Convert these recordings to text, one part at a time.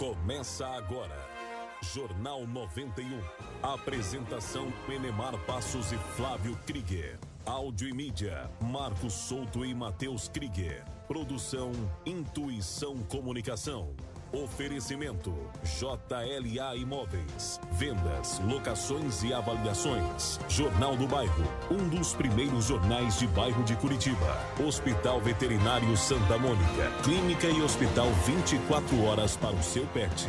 Começa agora. Jornal 91. Apresentação Penemar Passos e Flávio Krieger. Áudio e mídia, Marcos Souto e Matheus Krieger. Produção Intuição Comunicação. Oferecimento JLA Imóveis. Vendas, locações e avaliações. Jornal do Bairro, um dos primeiros jornais de bairro de Curitiba. Hospital Veterinário Santa Mônica. Clínica e hospital 24 horas para o seu pet.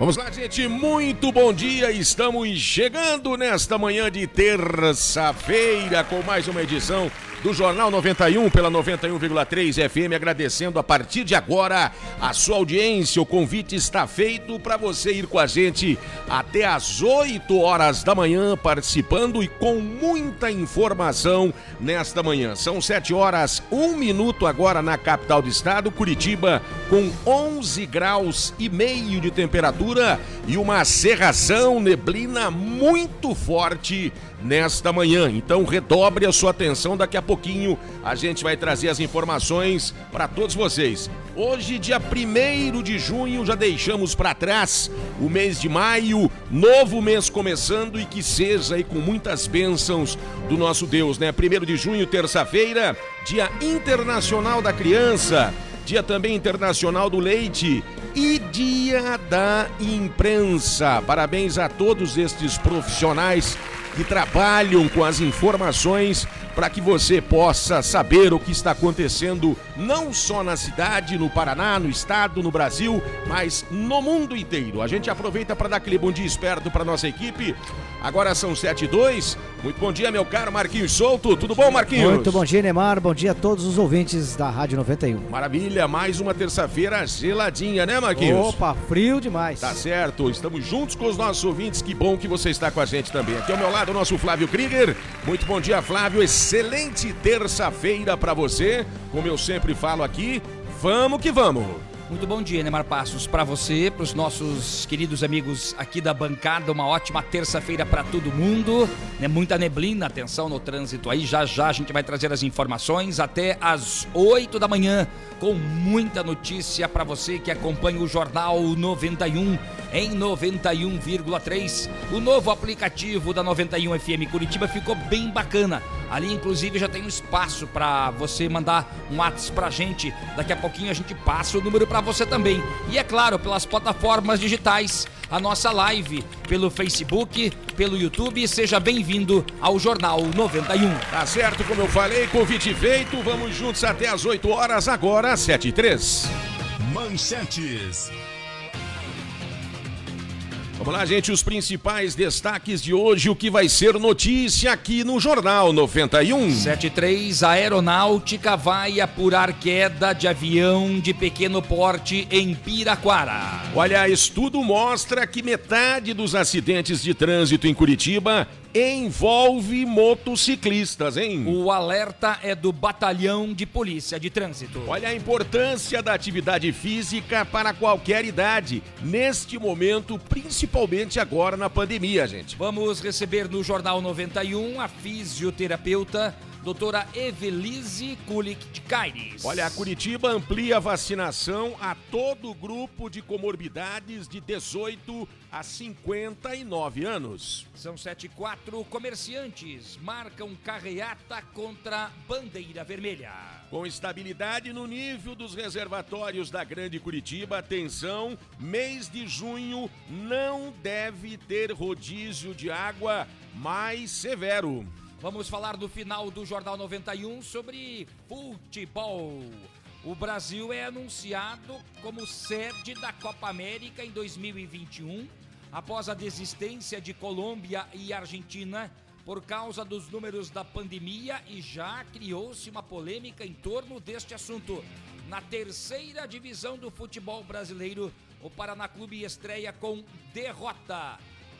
Vamos lá, gente. Muito bom dia. Estamos chegando nesta manhã de terça-feira com mais uma edição do Jornal 91 pela 91,3 FM, agradecendo a partir de agora a sua audiência. O convite está feito para você ir com a gente até às 8 horas da manhã, participando e com muita informação nesta manhã. São 7 horas, 1 minuto agora na capital do estado, Curitiba, com 11 graus e meio de temperatura e uma serração, neblina muito forte nesta manhã. Então redobre a sua atenção, daqui a pouquinho a gente vai trazer as informações para todos vocês. Hoje, dia 1 de junho, já deixamos para trás o mês de maio, novo mês começando e que seja aí com muitas bênçãos do nosso Deus, né? 1 de junho, terça-feira, Dia Internacional da Criança, Dia também Internacional do Leite e Dia da Imprensa. Parabéns a todos estes profissionais que trabalham com as informações para que você possa saber o que está acontecendo não só na cidade, no Paraná, no estado, no Brasil, mas no mundo inteiro. A gente aproveita para dar aquele bom dia esperto para nossa equipe. Agora são 7 e 2. Muito bom dia, meu caro Marquinhos Souto. Tudo bom, Marquinhos? Muito bom dia, Neymar. Bom dia a todos os ouvintes da Rádio 91. Maravilha, mais uma terça-feira geladinha, né, Marquinhos? Opa, frio demais. Tá certo, estamos juntos com os nossos ouvintes. Que bom que você está com a gente também. Aqui ao meu lado, o nosso Flávio Krieger. Muito bom dia, Flávio. Excelente terça-feira para você. Como eu sempre falo aqui, vamos que vamos. Muito bom dia, Neymar Passos, para você, para os nossos queridos amigos aqui da bancada. Uma ótima terça-feira para todo mundo. Né? Muita neblina, atenção no trânsito aí. Já já a gente vai trazer as informações até às 8 da manhã, com muita notícia para você que acompanha o Jornal 91 em 91,3. O novo aplicativo da 91 FM Curitiba ficou bem bacana. Ali, inclusive, já tem um espaço para você mandar um WhatsApp pra gente. Daqui a pouquinho a gente passa o número para você também. E é claro, pelas plataformas digitais, a nossa live pelo Facebook, pelo YouTube. Seja bem-vindo ao Jornal 91. Tá certo, como eu falei, convite feito. Vamos juntos até às 8 horas, agora 7 e 3. Manchetes. Vamos lá, gente, os principais destaques de hoje, o que vai ser notícia aqui no Jornal 91. 73, a aeronáutica vai apurar queda de avião de pequeno porte em Piraquara. Olha, estudo mostra que metade dos acidentes de trânsito em Curitiba envolve motociclistas, hein? O alerta é do Batalhão de Polícia de Trânsito. Olha a importância da atividade física para qualquer idade, neste momento, principalmente agora na pandemia, gente. Vamos receber no Jornal 91 a fisioterapeuta doutora Evelise Kulik de Caires. Olha, a Curitiba amplia a vacinação a todo o grupo de comorbidades de 18 a 59 anos. São 7 e 4 comerciantes marcam carreata contra bandeira vermelha. Com estabilidade no nível dos reservatórios da Grande Curitiba, atenção, mês de junho não deve ter rodízio de água mais severo. Vamos falar do final do Jornal 91 sobre futebol. O Brasil é anunciado como sede da Copa América em 2021, após a desistência de Colômbia e Argentina por causa dos números da pandemia e já criou-se uma polêmica em torno deste assunto. Na terceira divisão do futebol brasileiro, o Paraná Clube estreia com derrota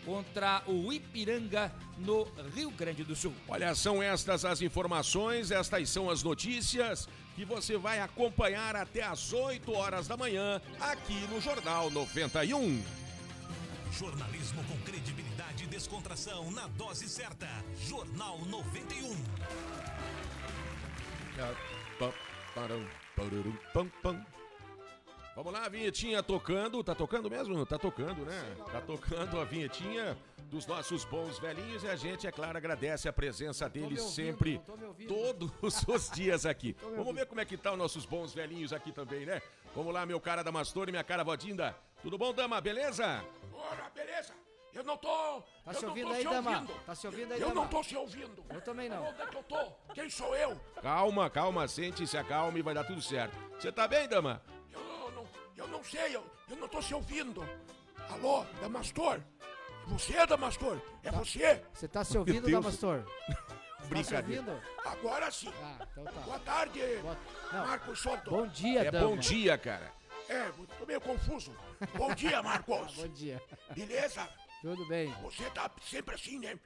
contra o Ipiranga no Rio Grande do Sul. Olha, são estas as informações, estas são as notícias que você vai acompanhar até às 8 horas da manhã aqui no Jornal 91. Jornalismo com credibilidade e descontração na dose certa. Jornal 91. Param, pararum, pam, pam. Vamos lá, a vinhetinha tocando. Tá tocando mesmo? Tá tocando, né? Tá tocando a vinhetinha dos nossos bons velhinhos e a gente, é claro, agradece a presença deles ouvindo, sempre, não tô me ouvindo. todos os dias aqui. Vamos ver como é que tá os nossos bons velhinhos aqui também, né? Vamos lá, meu cara da Mastor e minha cara Vodinda. Tudo bom, dama? Beleza? Ora, beleza? Eu não tô. Tá se ouvindo aí, se Dama? ouvindo. Tá se ouvindo aí, Eu Dama? não tô se ouvindo. Eu também não. Onde é que eu tô? Quem sou eu? Calma, calma, sente, se acalme e vai dar tudo certo. Você tá bem, dama? Eu não, sei, eu, eu não tô se ouvindo. Alô, Damastor? Você é Damastor? É você? Você tá se ouvindo, Deus. Damastor? Tá se Brincadeira. ouvindo? Agora sim. Ah, então tá. Boa tarde, Boa-. Marcos Soto. Bom dia, É Dama. bom dia, cara. É, tô meio confuso. Bom dia, Marcos. Bom dia. Beleza? Tudo bem? Você tá sempre assim, né?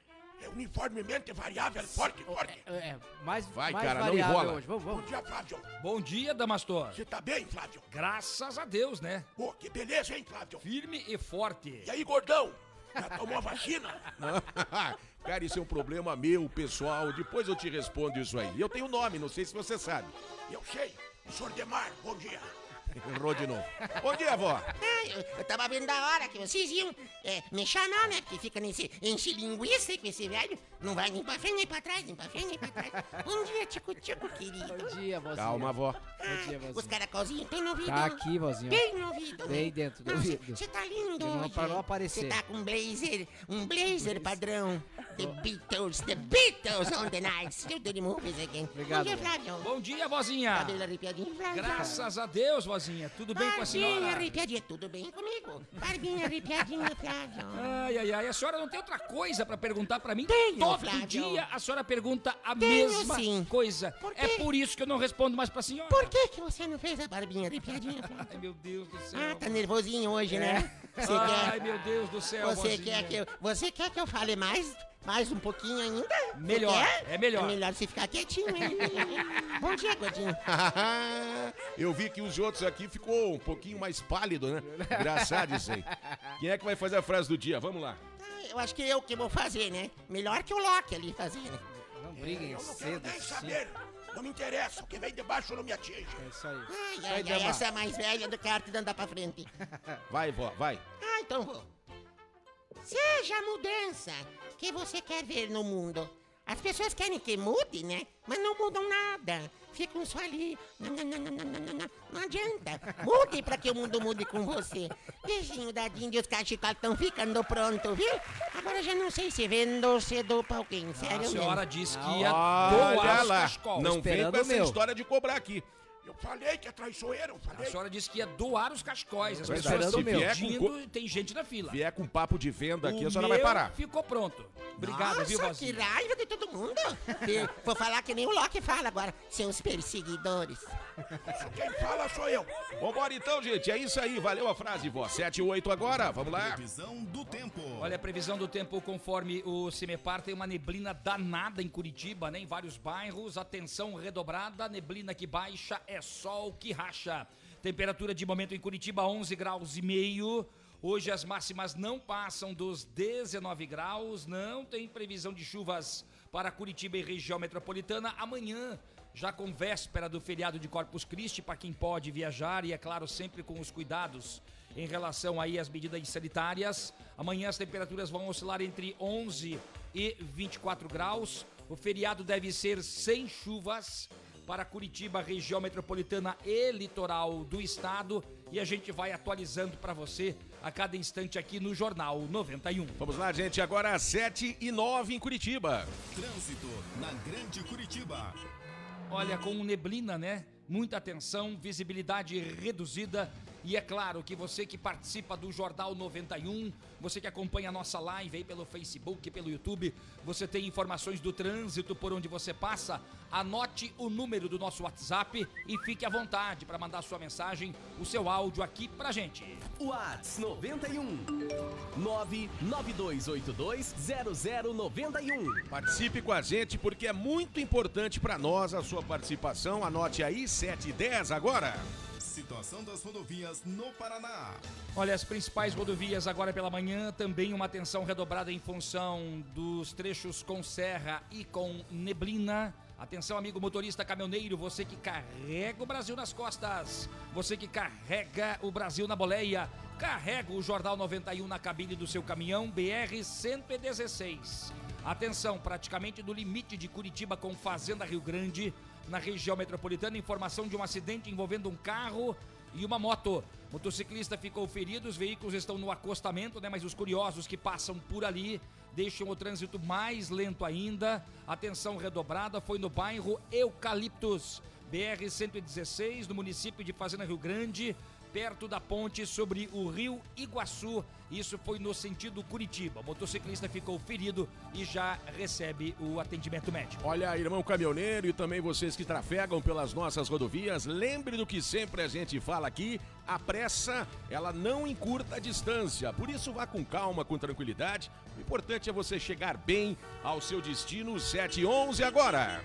É uniformemente variável, forte, forte. É, é, mais, Vai, mais cara, não variável enrola. hoje. Vamos, Bom vamos. dia, Flávio. Bom dia, Damastor. Você tá bem, Flávio? Graças a Deus, né? Pô, que beleza, hein, Flávio? Firme e forte. E aí, gordão? Já tomou a vacina? cara, isso é um problema meu, pessoal. Depois eu te respondo isso aí. Eu tenho nome, não sei se você sabe. Eu sei. Senhor Demar, bom dia. Errou de novo. Bom dia, vó. Ah, eu, eu tava vendo a hora que vocês iam é, me chamar, né? Porque fica nesse enche linguiça com esse velho. Não vai nem pra frente, nem pra trás, nem pra frente, nem pra trás. Bom dia, tico-tico, querido. Bom dia, vozinha. Calma, vó. Bom dia, Os vozinha. caracolzinhos tem no ouvido. Tá aqui, vozinha. Bem no ouvido. Bem dentro do ouvido. Você tá lindo Não, hoje. pra não aparecer. Você tá com um blazer, um blazer padrão. The Beatles, The Beatles on the night. Still do the movies again. Obrigado. Bom dia, Flávio. Bom dia, vozinha. Cabelo arrepiadinho, Flávio. Graças a Deus, vozinha. Tudo bem com a Barbinha senhora? arrepiadinha, tudo bem comigo? Barbinha arrepiadinha, Flávio. Ai, ai, ai. A senhora não tem outra coisa pra perguntar pra mim? Tenho, Todo Flávio. dia a senhora pergunta a Tenho, mesma sim. coisa. Por é por isso que eu não respondo mais pra senhora. Por que, que você não fez a barbinha arrepiadinha, Flávio? Ai, meu Deus do céu. Ah, tá nervosinho hoje, né? Você Ai, quer, meu Deus do céu, você vozinha. quer que eu, você quer que eu fale mais, mais um pouquinho ainda? Melhor, é melhor. É melhor você ficar quietinho, hein? Bom dia, Godinho. Eu vi que os outros aqui ficou um pouquinho mais pálido, né? Engraçado isso aí. Quem é que vai fazer a frase do dia? Vamos lá. Ah, Eu acho que eu que vou fazer, né? Melhor que o Loki ali fazer, né? Não briguem Eu não quero cedo nem assim. saber. Não me interessa. O que vem de baixo não me atinge. É isso aí. Ai, Isso ai, ai, essa é mais velha do que a arte de andar pra frente. Vai, vó, vai. Ah, então vou. Seja a mudança que você quer ver no mundo. As pessoas querem que mude, né? Mas não mudam nada. Ficam só ali. Não, adianta. Mude pra que o mundo mude com você. Beijinho da Dindy, os cachicotes estão ficando pronto, viu? Agora já não sei se vendo ou se dou pra alguém. Sério A mesmo. senhora disse que ia Olha doar os lá. cachecol. Não vem com essa meu. história de cobrar aqui. Eu falei que é traiçoeiro. Eu A falei. senhora disse que ia doar os cachecóis. As Tô pessoas estão pedindo com e tem gente na fila. Vier com papo de venda aqui, o a senhora meu vai parar. ficou pronto. Obrigado, Nossa, viu, que vozinha? raiva de todo mundo. Vou falar que nem o Loki fala agora. Seus perseguidores. Quem fala sou eu. Vambora então, gente. É isso aí. Valeu a frase, vó. 7 e 8 agora. Vamos lá. Previsão do tempo. Olha, a previsão do tempo conforme o Cimepar tem uma neblina danada em Curitiba, né? Em vários bairros. Atenção redobrada, neblina que baixa é sol que racha. Temperatura de momento em Curitiba 11 graus e meio. Hoje as máximas não passam dos 19 graus, não tem previsão de chuvas para Curitiba e região metropolitana. Amanhã, já com véspera do feriado de Corpus Christi, para quem pode viajar e é claro sempre com os cuidados em relação aí às medidas sanitárias. Amanhã as temperaturas vão oscilar entre 11 e 24 graus. O feriado deve ser sem chuvas para Curitiba, região metropolitana e litoral do estado. E a gente vai atualizando para você a cada instante aqui no Jornal 91. Vamos lá, gente. Agora 7 e 9 em Curitiba. Trânsito na Grande Curitiba. Olha, com neblina, né? Muita atenção, visibilidade reduzida. E é claro que você que participa do Jornal 91, você que acompanha a nossa live aí pelo Facebook, pelo YouTube, você tem informações do trânsito por onde você passa, anote o número do nosso WhatsApp e fique à vontade para mandar sua mensagem, o seu áudio aqui pra gente. Whats 91 992820091. Participe com a gente porque é muito importante para nós a sua participação. Anote aí 7 e 10 agora. Situação das rodovias no Paraná. Olha, as principais rodovias agora pela manhã, também uma atenção redobrada em função dos trechos com serra e com neblina. Atenção, amigo motorista caminhoneiro, você que carrega o Brasil nas costas, você que carrega o Brasil na boleia, carrega o Jornal 91 na cabine do seu caminhão BR 116. Atenção, praticamente no limite de Curitiba com Fazenda Rio Grande, na região metropolitana, informação de um acidente envolvendo um carro e uma moto. Motociclista ficou ferido, os veículos estão no acostamento, né? Mas os curiosos que passam por ali deixam o trânsito mais lento ainda. Atenção redobrada foi no bairro Eucaliptos, BR 116, no município de Fazenda Rio Grande, perto da ponte sobre o Rio Iguaçu. Isso foi no sentido Curitiba. O motociclista ficou ferido e já recebe o atendimento médico. Olha, irmão caminhoneiro e também vocês que trafegam pelas nossas rodovias, lembre do que sempre a gente fala aqui: a pressa, ela não encurta a distância. Por isso, vá com calma, com tranquilidade. O importante é você chegar bem ao seu destino 711 agora.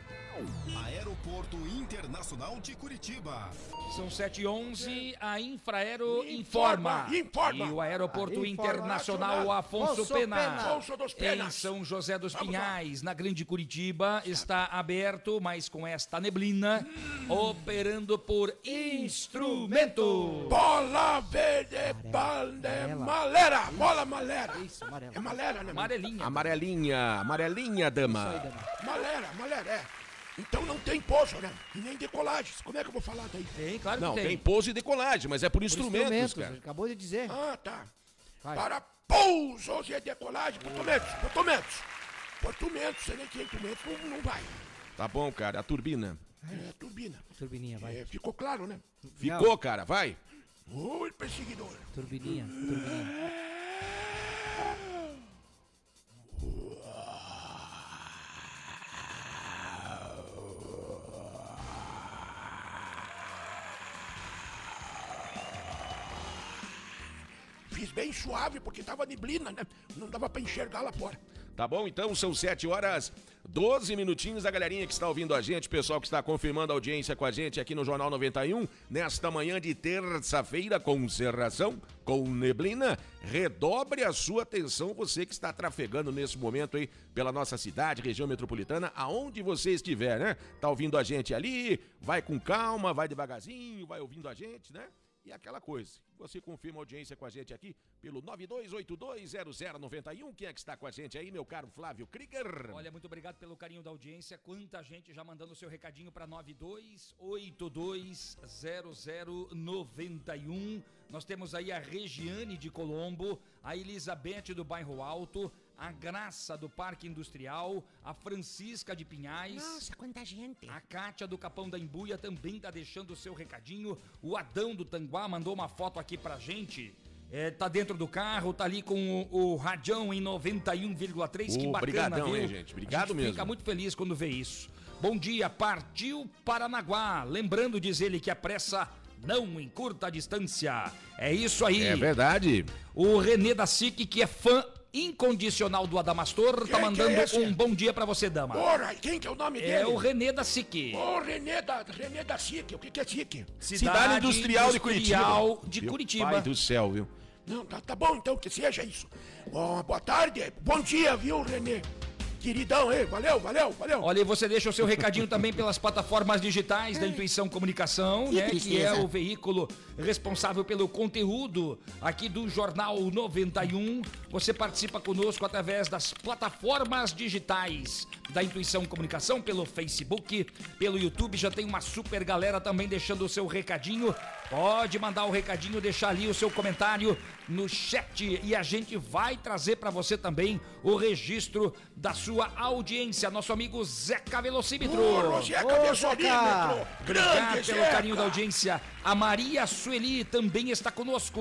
Aeroporto Internacional de Curitiba. São 7h11, a Infraero informa. Informa, informa. E o Aeroporto Informa. Internacional Afonso Afonso Pena. Pena. Afonso dos Penas. Em São José dos Vamos lá. Pinhais, na Grande Curitiba, está aberto, mas com esta neblina, operando por instrumento. Bola verde, bande, amarela. malera, bola malera. Isso. É malera, né? Amarelinha. Amarelinha, amarelinha, dama. Malera, malera, é. Então não tem pouso, né? E nem decolagens. Como é que eu vou falar daí? Tem, claro Não, que tem tem. pouso e decolagem, mas é por Por instrumentos, instrumentos, cara. acabou de dizer. Ah, tá. Vai. Para pousos e decolagem, portumentos, portumentos. Portumentos, sei nem que portumentos, não, não vai. Tá bom, cara, a turbina. É turbina. Turbininha, vai. É, ficou claro, né? Ficou, cara, vai. Oi, perseguidor. Turbininha, turbininha. Bem suave porque tava neblina, né? Não dava pra enxergar lá fora. Tá bom? Então são 7 horas 12 minutinhos. A galerinha que está ouvindo a gente, pessoal que está confirmando a audiência com a gente aqui no Jornal 91, nesta manhã de terça-feira, com cerração, com neblina, redobre a sua atenção, você que está trafegando nesse momento aí pela nossa cidade, região metropolitana, aonde você estiver, né? Tá ouvindo a gente ali, vai com calma, vai devagarzinho, vai ouvindo a gente, né? E aquela coisa, você confirma audiência com a gente aqui pelo 92820091. Quem é que está com a gente aí, meu caro Flávio Krieger? Olha, muito obrigado pelo carinho da audiência. Quanta gente já mandando o seu recadinho para 92820091. Nós temos aí a Regiane de Colombo, a Elizabeth do Bairro Alto, a Graça do Parque Industrial, a Francisca de Pinhais. Nossa, quanta gente. A Kátia do Capão da Embuia também tá deixando o seu recadinho. O Adão do Tanguá mandou uma foto aqui pra gente. É, tá dentro do carro, tá ali com o, o radião em 91,3. que Ô, bacana, brigadão, viu? hein, gente? Obrigado A gente mesmo. Fica muito feliz quando vê isso. Bom dia, partiu Paranaguá. Lembrando, diz ele, que a pressa não encurta a distância. É isso aí. É verdade. O Renê da SIC, que é fã incondicional do Adamastor, tá Quem que é mandando esse? um bom dia pra você, dama. Ora, quem que é o nome É dele? o René da SIC. Ô, Renê da, Renê da SIC. O que, que é SIC? Cidade, Industrial, de Curitiba. Industrial de Meu Curitiba. Pai do céu, viu? Não, tá, tá bom então que seja isso. Ó, boa tarde, bom dia, viu, Renê? Queridão, ei, valeu, valeu, valeu. Olha, e você deixa o seu recadinho também pelas plataformas digitais da Intuição Comunicação, Que né? Que é tristeza. o veículo responsável pelo conteúdo aqui do Jornal 91. Você participa conosco através das plataformas digitais da Intuição Comunicação, pelo Facebook, pelo YouTube. Já tem uma super galera também deixando o seu recadinho. Pode mandar o recadinho, deixar ali o seu comentário no chat e a gente vai trazer para você também o registro da sua audiência. Nosso amigo Zeca Velocímetro. Ô, Zeca, Ô. Zeca. Obrigado Grande pelo Zeca. carinho da audiência. A Maria Sueli também está conosco.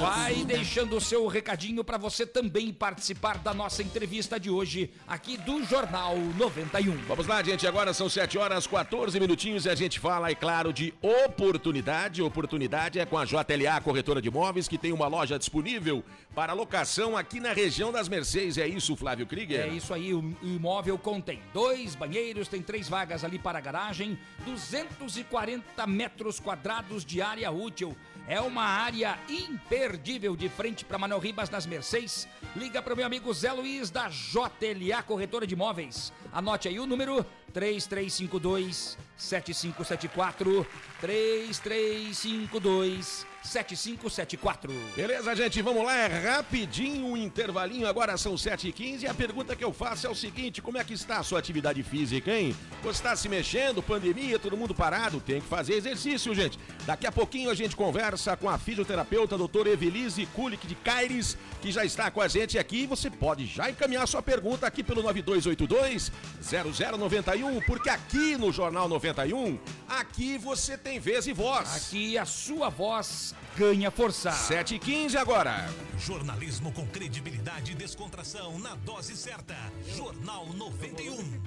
Vai deixando o seu recadinho para você também participar da nossa entrevista de hoje aqui do Jornal 91. Vamos lá, gente. Agora são 7 horas 14 minutinhos e a gente fala, é claro, de oportunidade. Oportunidade é com a JLA Corretora de Imóveis, que tem uma loja disponível para locação aqui na região das Mercês. É isso, Flávio Krieger? É isso aí, o imóvel contém dois banheiros, tem três vagas ali para a garagem, 240 metros quadrados de área útil. É uma área imperdível de frente para Manuel Ribas nas Mercedes. Liga para o meu amigo Zé Luiz da JLA Corretora de Imóveis. Anote aí o número 3352 7574 3352 7574. Beleza, gente, vamos lá, é rapidinho um intervalinho, agora são 7h15 e a pergunta que eu faço é o seguinte, como é que está a sua atividade física, hein? Você está se mexendo, pandemia, todo mundo parado, tem que fazer exercício, gente. Daqui a pouquinho a gente conversa com a fisioterapeuta doutora Evelise Kulik de Caires, que já está com a gente aqui, você pode já encaminhar sua pergunta aqui pelo 9282 0091, porque aqui no Jornal 91, aqui você tem vez e voz. Aqui a sua voz ganha força. 7 e 15 agora. Jornalismo com credibilidade e descontração na dose certa. Jornal 91.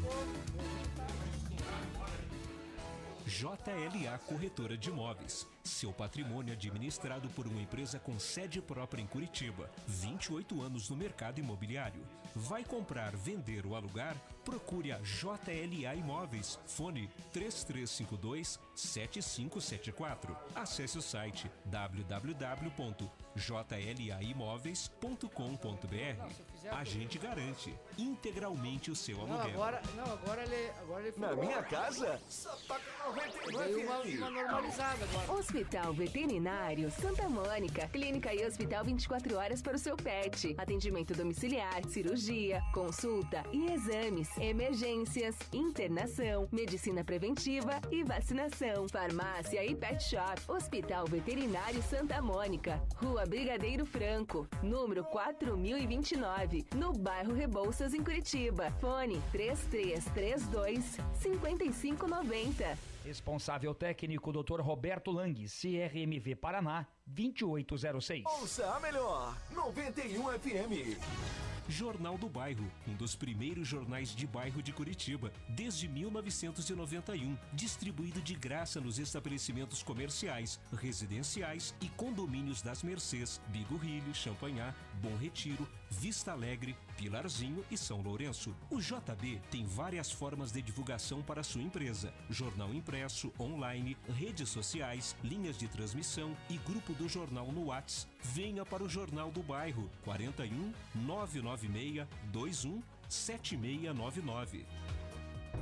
JLA Corretora de Imóveis. Seu patrimônio administrado por uma empresa com sede própria em Curitiba. 28 anos no mercado imobiliário. Vai comprar, vender ou alugar? Procure a JLA Imóveis. Fone 3352 7574. Acesse o site www.jlaimóveis.com.br. A gente garante integralmente o seu Não, aluguel. agora, não, agora ele, agora ele Na minha casa, só toca 91 Deu uma, FM. uma normalizada agora. Hospital Veterinário Santa Mônica. Clínica e hospital 24 horas para o seu pet. Atendimento domiciliar, cirurgia, consulta e exames, emergências, internação, medicina preventiva e vacinação. Farmácia e pet shop. Hospital Veterinário Santa Mônica. Rua Brigadeiro Franco, número 4029, no bairro Rebouças, em Curitiba. Fone 3332 5590. Responsável técnico Dr. Roberto Lang, CRMV Paraná, 2806. Ouça a melhor 91 FM. Jornal do Bairro, um dos primeiros jornais de bairro de Curitiba, desde 1991, distribuído de graça nos estabelecimentos comerciais, residenciais e condomínios das Mercês, Bigorrilho, Champanhar, Bom Retiro, Vista Alegre, Pilarzinho e São Lourenço. O JB tem várias formas de divulgação para sua empresa: jornal impresso, online, redes sociais, linhas de transmissão e grupo do jornal no Whats. Venha para o Jornal do Bairro 41 996 21 7699.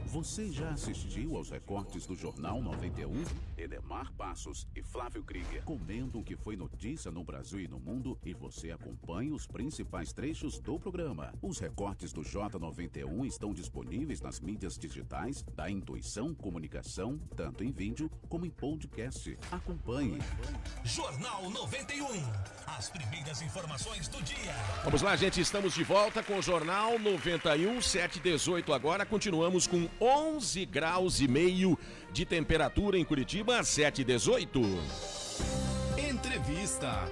Você já assistiu aos recortes do Jornal 91? Edemar Passos e Flávio Krieger comentam o que foi notícia no Brasil e no mundo e você acompanha os principais trechos do programa. Os recortes do J91 estão disponíveis nas mídias digitais da Intuição Comunicação, tanto em vídeo como em podcast. Acompanhe. Jornal 91. As primeiras informações do dia. Vamos lá, gente, estamos de volta com o Jornal 91, 718 agora. Continuamos com 11 graus e meio de temperatura em Curitiba, 718. Entrevista.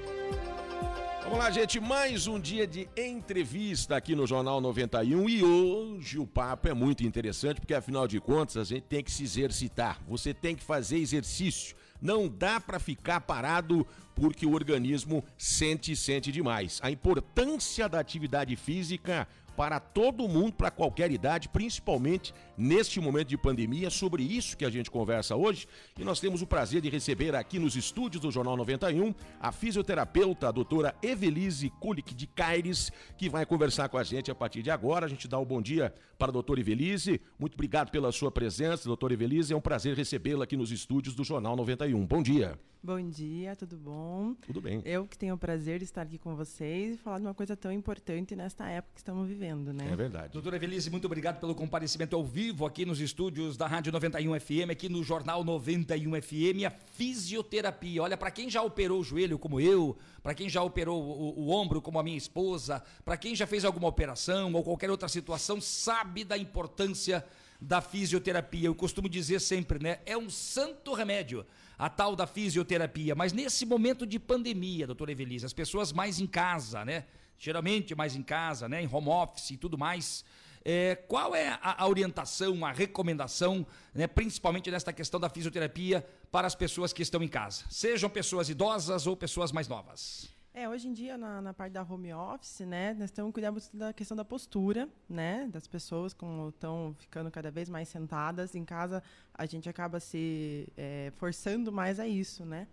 Vamos lá, gente, mais um dia de entrevista aqui no Jornal 91 e hoje o papo é muito interessante porque afinal de contas a gente tem que se exercitar. Você tem que fazer exercício. Não dá para ficar parado porque o organismo sente e sente demais. A importância da atividade física para todo mundo, para qualquer idade, principalmente neste momento de pandemia. É sobre isso que a gente conversa hoje. E nós temos o prazer de receber aqui nos estúdios do Jornal 91 a fisioterapeuta, a doutora Evelise Kulik de Caires, que vai conversar com a gente a partir de agora. A gente dá o bom dia para a doutora Evelise. Muito obrigado pela sua presença, doutora Evelise. É um prazer recebê-la aqui nos estúdios do Jornal 91. Bom dia. Bom dia, tudo bom? Tudo bem. Eu que tenho o prazer de estar aqui com vocês e falar de uma coisa tão importante nesta época que estamos vivendo, né? É verdade. Doutora Evelise, muito obrigado pelo comparecimento ao vivo aqui nos estúdios da Rádio 91 FM, aqui no Jornal 91 FM, a fisioterapia. Olha, para quem já operou o joelho como eu, para quem já operou o, o ombro como a minha esposa, para quem já fez alguma operação ou qualquer outra situação, sabe da importância da fisioterapia. Eu costumo dizer sempre, né? É um santo remédio a tal da fisioterapia. Mas nesse momento de pandemia, doutora Evelise, as pessoas mais em casa, né? Geralmente mais em casa, né? Em home office e tudo mais. É, qual é a, a orientação, a recomendação, né, principalmente nesta questão da fisioterapia para as pessoas que estão em casa? Sejam pessoas idosas ou pessoas mais novas. É, hoje em dia, na, na parte da home office, né, nós estamos cuidando da questão da postura, né, das pessoas como estão ficando cada vez mais sentadas. Em casa, a gente acaba se é, forçando mais a isso, né?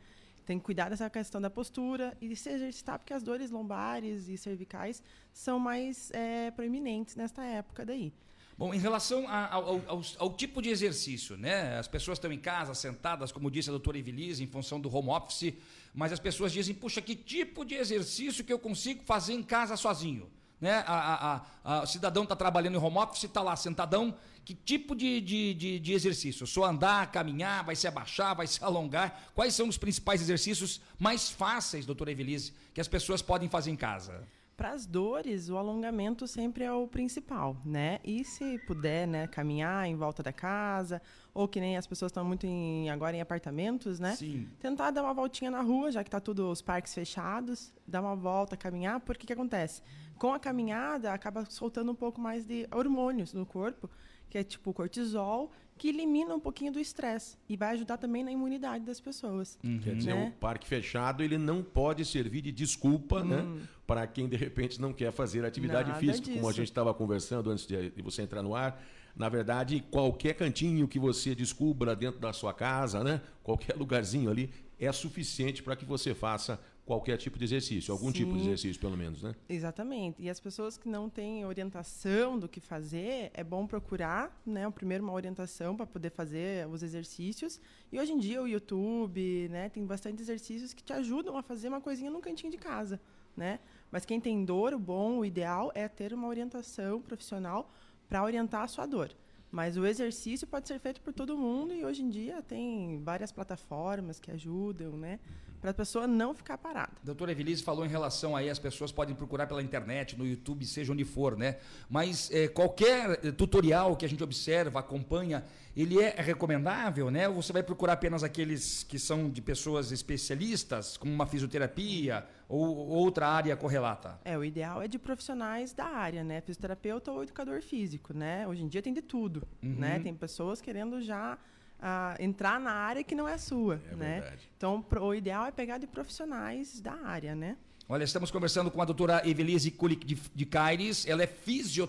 Tem que cuidar dessa questão da postura e se exercitar, porque as dores lombares e cervicais são mais é, proeminentes nesta época daí. Bom, em relação a- ao, ao- ao- tipo de exercício, né? As pessoas estão em casa, sentadas, como disse a doutora Evelise, em função do home office, mas as pessoas dizem, puxa, que tipo de exercício que eu consigo fazer em casa sozinho? Né? A, a- a- o cidadão está trabalhando em home office, está lá sentadão, que tipo de, de, de, de exercício? Só andar, caminhar, vai se abaixar, vai se alongar? Quais são os principais exercícios mais fáceis, doutora Evelise, que as pessoas podem fazer em casa? Para as dores, o alongamento sempre é o principal, né? E se puder, né, caminhar em volta da casa, ou que nem as pessoas estão muito em, agora em apartamentos, né? Sim. Tentar dar uma voltinha na rua, já que tá tudo os parques fechados, dar uma volta, caminhar, porque que acontece? Com a caminhada, acaba soltando um pouco mais de hormônios no corpo, que é tipo o cortisol, que elimina um pouquinho do estresse e vai ajudar também na imunidade das pessoas. Quer dizer, né? o parque fechado ele não pode servir de desculpa, né? Para quem de repente não quer fazer atividade Nada física, como a disso. gente estava conversando antes de, de você entrar no ar. Na verdade, qualquer cantinho que você descubra dentro da sua casa, né? Qualquer lugarzinho ali é suficiente para que você faça qualquer tipo de exercício, algum tipo de Sim. exercício pelo menos, né? Exatamente. E as pessoas que não têm orientação do que fazer, é bom procurar, né, primeiro uma orientação para poder fazer os exercícios. E hoje em dia o YouTube, né, tem bastante exercícios que te ajudam a fazer uma coisinha no cantinho de casa, né? Mas quem tem dor, o bom, o ideal é ter uma orientação profissional para orientar a sua dor. Mas o exercício pode ser feito por todo mundo e hoje em dia tem várias plataformas que ajudam, né, para a pessoa não ficar parada. Doutora Evelise falou em relação aí, as pessoas podem procurar pela internet, no YouTube, seja onde for, né? Mas eh, qualquer eh, tutorial que a gente observa, acompanha, ele é recomendável, né? Ou você vai procurar apenas aqueles que são de pessoas especialistas, como uma fisioterapia ou outra área correlata? É, o ideal é de profissionais da área, né? Fisioterapeuta ou educador físico, né? Hoje em dia tem de tudo, Uhum. né? Tem pessoas querendo já ah, entrar na área que não é sua, É né? verdade. Então, pro- o ideal é pegar de profissionais da área, né? Olha, estamos conversando com a doutora Evelise Kulik de, de Caires, ela é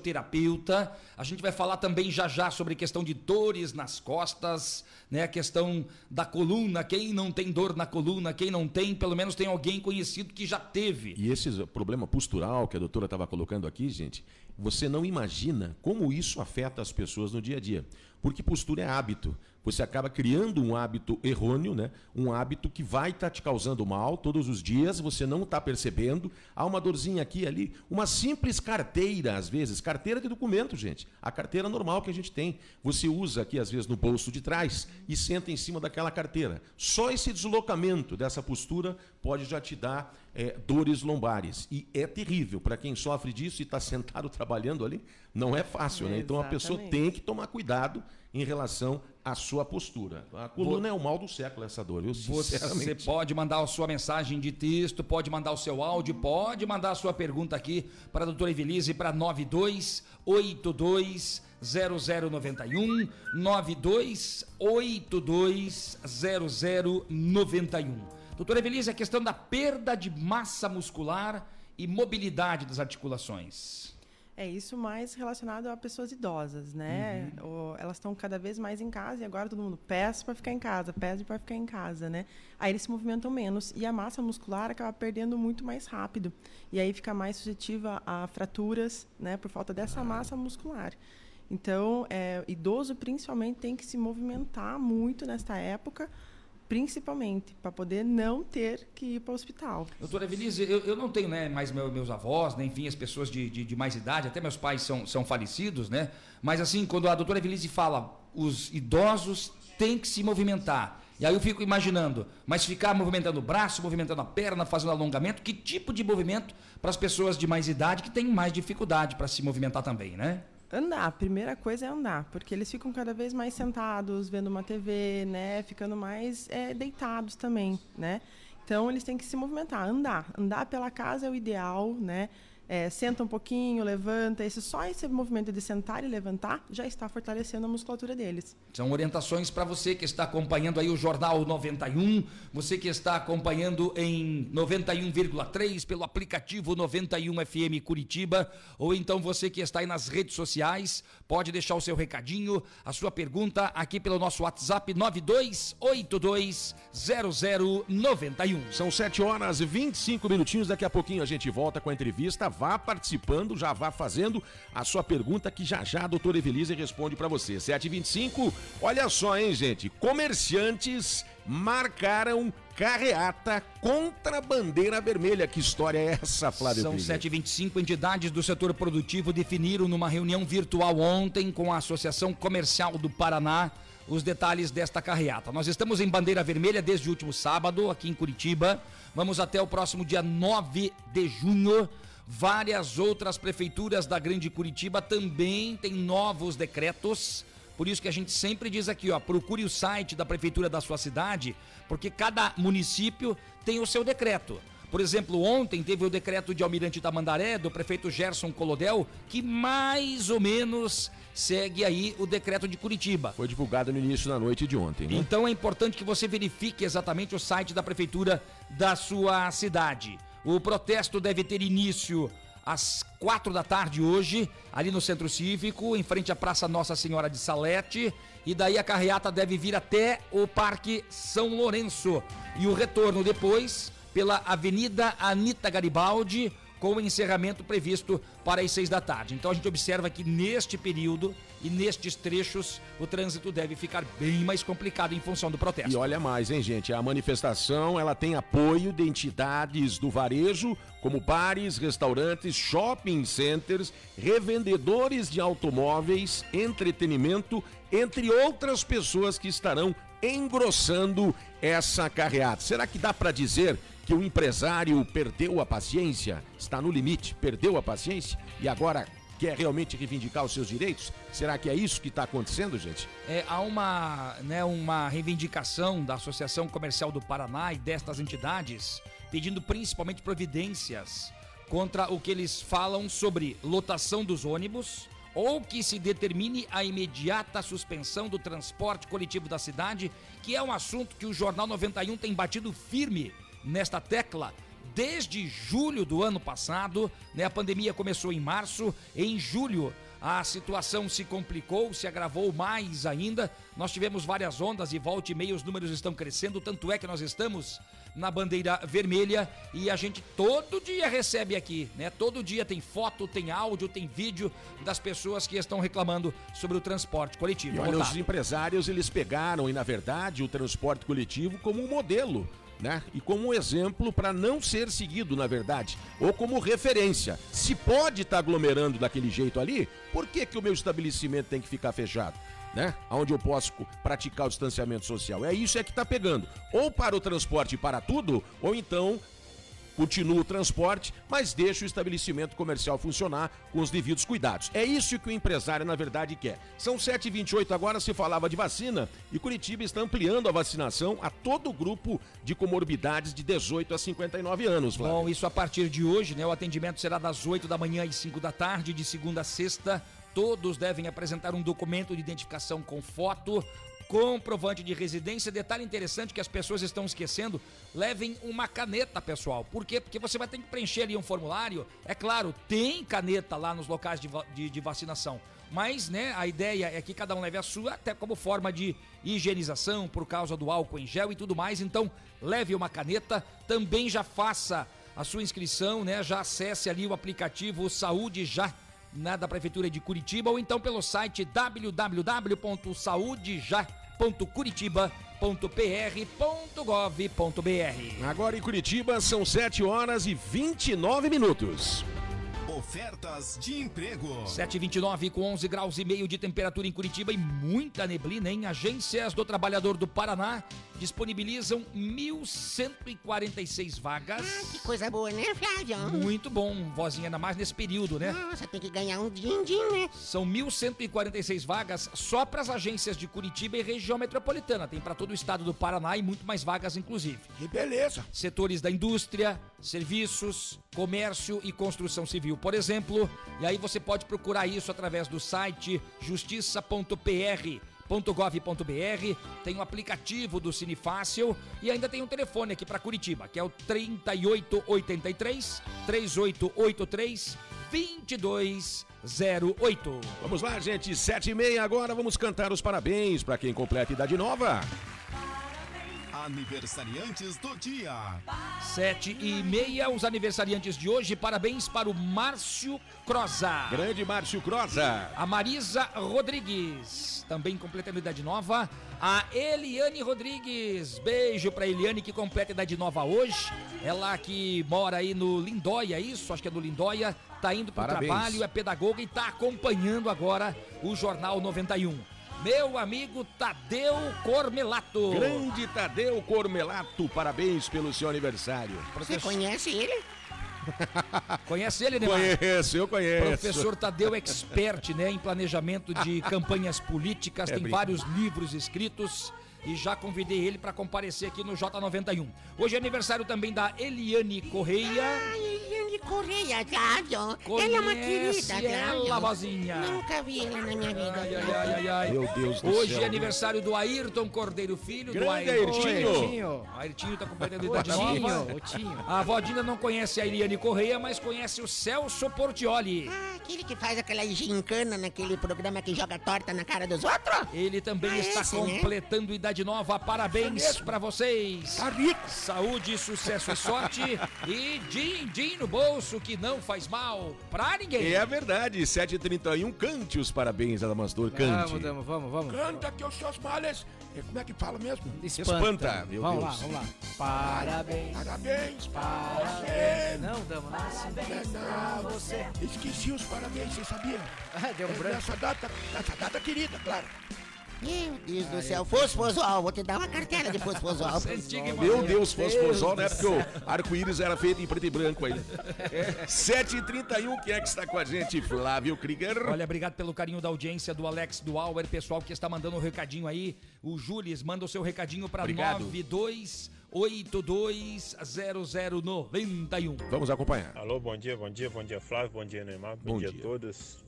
fisioterapeuta. A gente vai falar também já já sobre questão de dores nas costas, né? A questão da coluna, quem não tem dor na coluna, quem não tem, pelo menos tem alguém conhecido que já teve. E esse problema postural que a doutora estava colocando aqui, gente, você não imagina como isso afeta as pessoas no dia a dia. Porque postura é hábito. Você acaba criando um hábito errôneo, né? um hábito que vai estar te causando mal todos os dias, você não está percebendo. Há uma dorzinha aqui ali. Uma simples carteira, às vezes, carteira de documento, gente. A carteira normal que a gente tem. Você usa aqui, às vezes, no bolso de trás e senta em cima daquela carteira. Só esse deslocamento dessa postura pode já te dar é, dores lombares. E é terrível. Para quem sofre disso e está sentado trabalhando ali, não é fácil. Né? Então a pessoa tem que tomar cuidado em relação à sua postura. A coluna é o mal do século, essa dor, viu? Você pode mandar a sua mensagem de texto, pode mandar o seu áudio, pode mandar a sua pergunta aqui para a doutora Evelise para 9282 0091 9282 0091. Doutora Evelise, a questão da perda de massa muscular e mobilidade das articulações. É isso mais relacionado a pessoas idosas, né? O- elas estão cada vez mais em casa e agora todo mundo peça para ficar em casa, pede para ficar em casa, né? Aí eles se movimentam menos e a massa muscular acaba perdendo muito mais rápido e aí fica mais suscetível a fraturas, né? Por falta dessa massa muscular. Então, é, idoso principalmente tem que se movimentar muito nesta época, principalmente para poder não ter que ir para o hospital. Doutora Evelise, eu, eu não tenho né, mais meu- meus avós, né, enfim, as pessoas de, de, de mais idade, até meus pais são, são falecidos, né? Mas assim, quando a doutora Evelise fala, os idosos têm que se movimentar. E aí eu fico imaginando, mas ficar movimentando o braço, movimentando a perna, fazendo alongamento, que tipo de movimento para as pessoas de mais idade que têm mais dificuldade para se movimentar também, né? Andar, a primeira coisa é andar, porque eles ficam cada vez mais sentados, vendo uma TV, né? Ficando mais é, deitados também, né? Então eles têm que se movimentar, andar. Andar pela casa é o ideal, né? É, senta um pouquinho, levanta. Esse, só esse movimento de sentar e levantar já está fortalecendo a musculatura deles. São orientações para você que está acompanhando aí o Jornal 91, você que está acompanhando em 91,3 pelo aplicativo 91 FM Curitiba, ou então você que está aí nas redes sociais, pode deixar o seu recadinho, a sua pergunta aqui pelo nosso WhatsApp 92820091. São 7 horas e 25 minutinhos. Daqui a pouquinho a gente volta com a entrevista. Vá participando, já vá fazendo a sua pergunta que já já a doutora Evelise responde para você. 7h25. Olha só, hein, gente? Comerciantes marcaram carreata contra a bandeira vermelha. Que história é essa, Flávio? São Krieger? 7h25 entidades do setor produtivo definiram numa reunião virtual ontem com a Associação Comercial do Paraná os detalhes desta carreata. Nós estamos em bandeira vermelha desde o último sábado, aqui em Curitiba. Vamos até o próximo dia 9 de junho. Várias outras prefeituras da Grande Curitiba também têm novos decretos. Por isso que a gente sempre diz aqui, ó, procure o site da prefeitura da sua cidade, porque cada município tem o seu decreto. Por exemplo, ontem teve o decreto de Almirante Tamandaré, do prefeito Gerson Colodel, que mais ou menos segue aí o decreto de Curitiba. Foi divulgado no início da noite de ontem, né? Então é importante que você verifique exatamente o site da prefeitura da sua cidade. O protesto deve ter início às quatro da tarde hoje, ali no Centro Cívico, em frente à Praça Nossa Senhora de Salete. E daí a carreata deve vir até o Parque São Lourenço. E o retorno depois pela Avenida Anita Garibaldi, com o encerramento previsto para as seis da tarde. Então a gente observa que neste período e nestes trechos o trânsito deve ficar bem mais complicado em função do protesto. E olha mais, hein, gente? A manifestação ela tem apoio de entidades do varejo, como bares, restaurantes, shopping centers, revendedores de automóveis, entretenimento, entre outras pessoas que estarão engrossando essa carreata. Será que dá para dizer que o empresário perdeu a paciência? Está no limite, perdeu a paciência e agora quer realmente reivindicar os seus direitos? Será que é isso que está acontecendo, gente? É, há uma, né, uma reivindicação da Associação Comercial do Paraná e destas entidades pedindo principalmente providências contra o que eles falam sobre lotação dos ônibus ou que se determine a imediata suspensão do transporte coletivo da cidade, que é um assunto que o Jornal 91 tem batido firme nesta tecla desde julho do ano passado, né? A pandemia começou em março, em julho a situação se complicou, se agravou mais ainda. Nós tivemos várias ondas e volta e meia os números estão crescendo, tanto é que nós estamos na bandeira vermelha e a gente todo dia recebe aqui, né? Todo dia tem foto, tem áudio, tem vídeo das pessoas que estão reclamando sobre o transporte coletivo. E olha, Otávio. os empresários eles pegaram e na verdade o transporte coletivo como um modelo. Né? E como um exemplo para não ser seguido, na verdade, ou como referência. Se pode estar aglomerando daquele jeito ali, por que, que o meu estabelecimento tem que ficar fechado? Né? Onde eu posso praticar o distanciamento social. É isso é que está pegando. Ou para o transporte para tudo, ou então continua o transporte, mas deixa o estabelecimento comercial funcionar com os devidos cuidados. É isso que o empresário, na verdade, quer. São 7h28 agora, se falava de vacina e Curitiba está ampliando a vacinação a todo o grupo de comorbidades de 18 a 59 anos, Flávio. Bom, isso a partir de hoje, né? O atendimento será das 8 da manhã às 5 da tarde, de segunda a sexta. Todos devem apresentar um documento de identificação com foto, comprovante de residência. Detalhe interessante que as pessoas estão esquecendo: levem uma caneta, pessoal. Por quê? Porque você vai ter que preencher ali um formulário. É claro, tem caneta lá nos locais de, de- de vacinação. Mas, né, a ideia é que cada um leve a sua, até como forma de higienização, por causa do álcool em gel e tudo mais. Então, leve uma caneta. Também já faça a sua inscrição, né? Já acesse ali o aplicativo Saúde Já né, da Prefeitura de Curitiba ou então pelo site www.saudejá.curitiba.pr.gov.br. Agora em Curitiba são 7 horas e 29 minutos. Ofertas de emprego. 729 com 11 graus e meio de temperatura em Curitiba e muita neblina em agências do Trabalhador do Paraná. Disponibilizam 1.146 vagas. Que coisa boa, né, Flávio? Muito bom, vozinha, ainda mais nesse período, né? Nossa, tem que ganhar um din-din, né? São 1.146 vagas só para as agências de Curitiba e região metropolitana. Tem para todo o estado do Paraná e muito mais vagas, inclusive. Que beleza. Setores da indústria, serviços, comércio e construção civil, por exemplo. E aí você pode procurar isso através do site justiça.pr .gov.br, tem o aplicativo do Cine Fácil e ainda tem um telefone aqui para Curitiba, que é o 3883 3883 2208. Vamos lá, gente, sete e meia agora, vamos cantar os parabéns para quem completa idade nova. Aniversariantes do dia. Sete e meia, os aniversariantes de hoje. Parabéns para o Márcio Croza. Grande Márcio Croza. A Marisa Rodrigues, também completando idade nova. A Eliane Rodrigues, beijo pra Eliane que completa idade nova hoje. Ela que mora aí no Lindóia, isso, acho que é no Lindóia. Tá indo pro Parabéns. trabalho, é pedagoga e tá acompanhando agora o Jornal 91. Meu amigo Tadeu Cormelato. Grande Tadeu Cormelato, parabéns pelo seu aniversário. Você conhece ele? Conhece ele, Neymar? Conheço, eu conheço. Professor Tadeu expert, né, em planejamento de campanhas políticas, É tem brinco. vários livros escritos e já convidei ele para comparecer aqui no J91. Hoje é aniversário também da Eliane Correia. Eliane Correia, Flávio. Ela é uma querida, Flávio. ela, vozinha? Nunca vi ela na minha vida. Ai, ai, ai, ai, ai. Meu Deus do Hoje céu. é aniversário do Ayrton Cordeiro Filho. Grande do Ayrton. Ayrtinho. Ayrtinho tá completando O idade nova. A avó Dina não conhece a Eliane Correia, mas conhece o Celso Portioli. Ah, aquele que faz aquela gincana naquele programa que joga torta na cara dos outros? Ele também Ah, está esse, né? completando idade nova. Parabéns pra vocês. Tá rico. Saúde, sucesso e sorte. e din-din no bolso que não faz mal pra ninguém. É verdade, 7h31, cante os parabéns, Adamastor, cante. Vamos, vamos, vamos, vamos. Canta que os seus males. E Como é que fala mesmo? Espanta, meu vamos Deus. lá, vamos lá. Parabéns. Parabéns para Parabéns. você. Não, damos Parabéns pra você. Esqueci os parabéns, você sabia? Deu um É branco. Nessa data, nessa data querida, claro. Meu Deus do céu. Fosfosol, vou te dar uma cartela de fosfosol. Meu Deus, fosfosol, né? Porque o arco-íris era feito em preto e branco aí. 7h31, quem é que está com a gente? Flávio Krieger. Olha, obrigado pelo carinho da audiência do Alex do Auer, pessoal que está mandando um recadinho aí. O Júlis manda o seu recadinho para Obrigado. 92820091. Vamos acompanhar. Alô, bom dia, bom dia, bom dia Flávio, bom dia Neymar, bom, Bom dia, dia. a todos.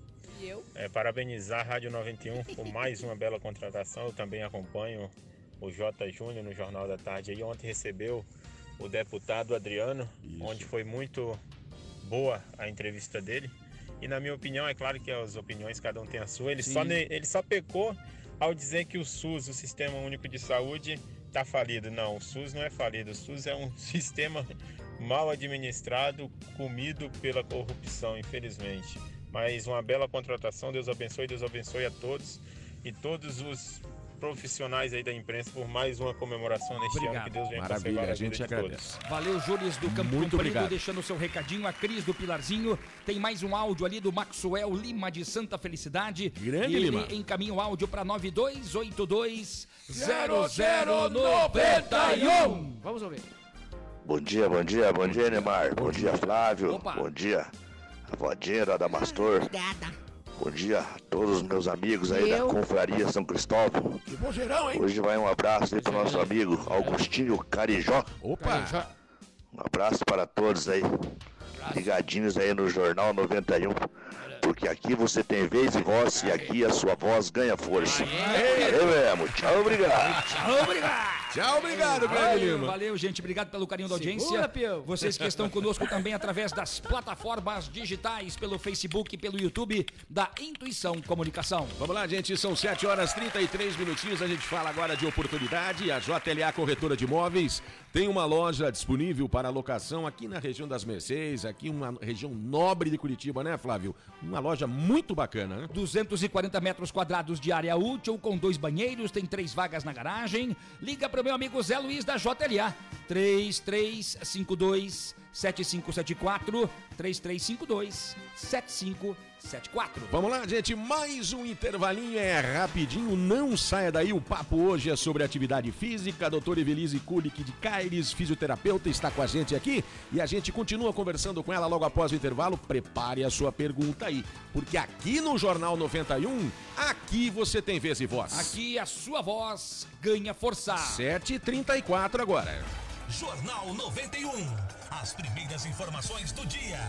E eu? É, parabenizar a Rádio 91 por mais uma bela contratação. Eu também acompanho o J. Júnior no Jornal da Tarde. Aí ontem recebeu o deputado Adriano, onde foi muito boa a entrevista dele. E na minha opinião, é claro que as opiniões, cada um tem a sua. Ele, só, ele só pecou ao dizer que o SUS, o Sistema Único de Saúde, está falido. Não, o SUS não é falido. O SUS é um sistema mal administrado, comido pela corrupção, infelizmente. Mas uma bela contratação, Deus abençoe, Deus abençoe a todos e todos os profissionais aí da imprensa por mais uma comemoração neste ano. Obrigado. Que Deus venha Maravilha, a gente de agradece. todos. Valeu, Júlis do Campo Muito Comprido, obrigado. deixando o seu recadinho. A Cris do Pilarzinho. Tem mais um áudio ali do Maxwell Lima de Santa Felicidade. Grande Ele Lima. encaminha o áudio para 9282 0091. Vamos ouvir. Bom dia, bom dia, bom dia, Neymar. Bom dia, Flávio. Opa. Bom dia, a vodinha da Damastor. Obrigada. Bom dia a todos os meus amigos aí Eu? da Confraria São Cristóvão. Que vozeirão, hein? Hoje vai um abraço aí pro nosso amigo Augustinho Carijó. Opa! Um abraço para todos aí. Ligadinhos aí no Jornal 91. Porque aqui você tem vez e voz e aqui a sua voz ganha força. Valeu mesmo. Tchau, obrigado. Tchau, obrigado. Tchau, obrigado, Valeu, Lima. valeu, gente. Obrigado pelo carinho da audiência. Segura. Vocês que estão conosco também através das plataformas digitais, pelo Facebook e pelo YouTube da Intuição Comunicação. Vamos lá, gente, são 7 horas 33 minutinhos. A gente fala agora de oportunidade. A JLA Corretora de Imóveis tem uma loja disponível para locação aqui na região das Mercês, aqui uma região nobre de Curitiba, né, Flávio? Uma loja muito bacana, né? 240 metros quadrados de área útil, com dois banheiros, tem três vagas na garagem. Liga para o meu amigo Zé Luiz da JLA. 3352 7574 3352 7574 74. Vamos lá, gente, mais um intervalinho é rapidinho, não saia daí, o papo hoje é sobre atividade física, a doutora Evelise Kulik de Caires, fisioterapeuta, está com a gente aqui e a gente continua conversando com ela logo após o intervalo, prepare a sua pergunta aí, porque aqui no Jornal 91, aqui você tem vez e voz. Aqui a sua voz ganha força. 7h34 agora. Jornal 91. As primeiras informações do dia.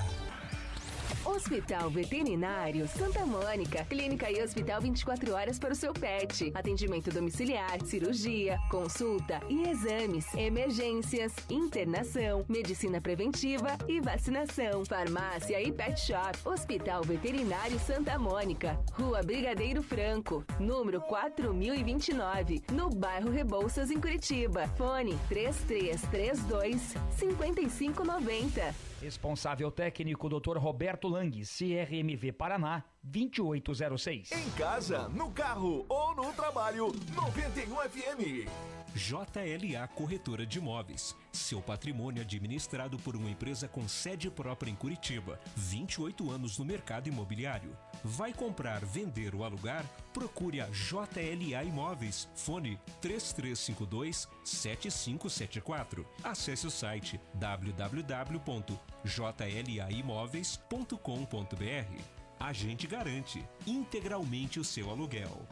Hospital Veterinário Santa Mônica. Clínica e hospital 24 horas para o seu pet. Atendimento domiciliar, cirurgia, consulta e exames, emergências, internação, medicina preventiva e vacinação. Farmácia e pet shop. Hospital Veterinário Santa Mônica. Rua Brigadeiro Franco, número 4029, no bairro Rebouças, em Curitiba. Fone 3332 5590. Responsável técnico Dr. Roberto Lang, CRMV Paraná, 2806. Em casa, no carro ou no trabalho, 91 FM. JLA Corretora de Imóveis. Seu patrimônio administrado por uma empresa com sede própria em Curitiba. 28 anos no mercado imobiliário. Vai comprar, vender ou alugar? Procure a JLA Imóveis. Fone 3352 7574. Acesse o site www.jlaimóveis.com.br. A gente garante integralmente o seu aluguel.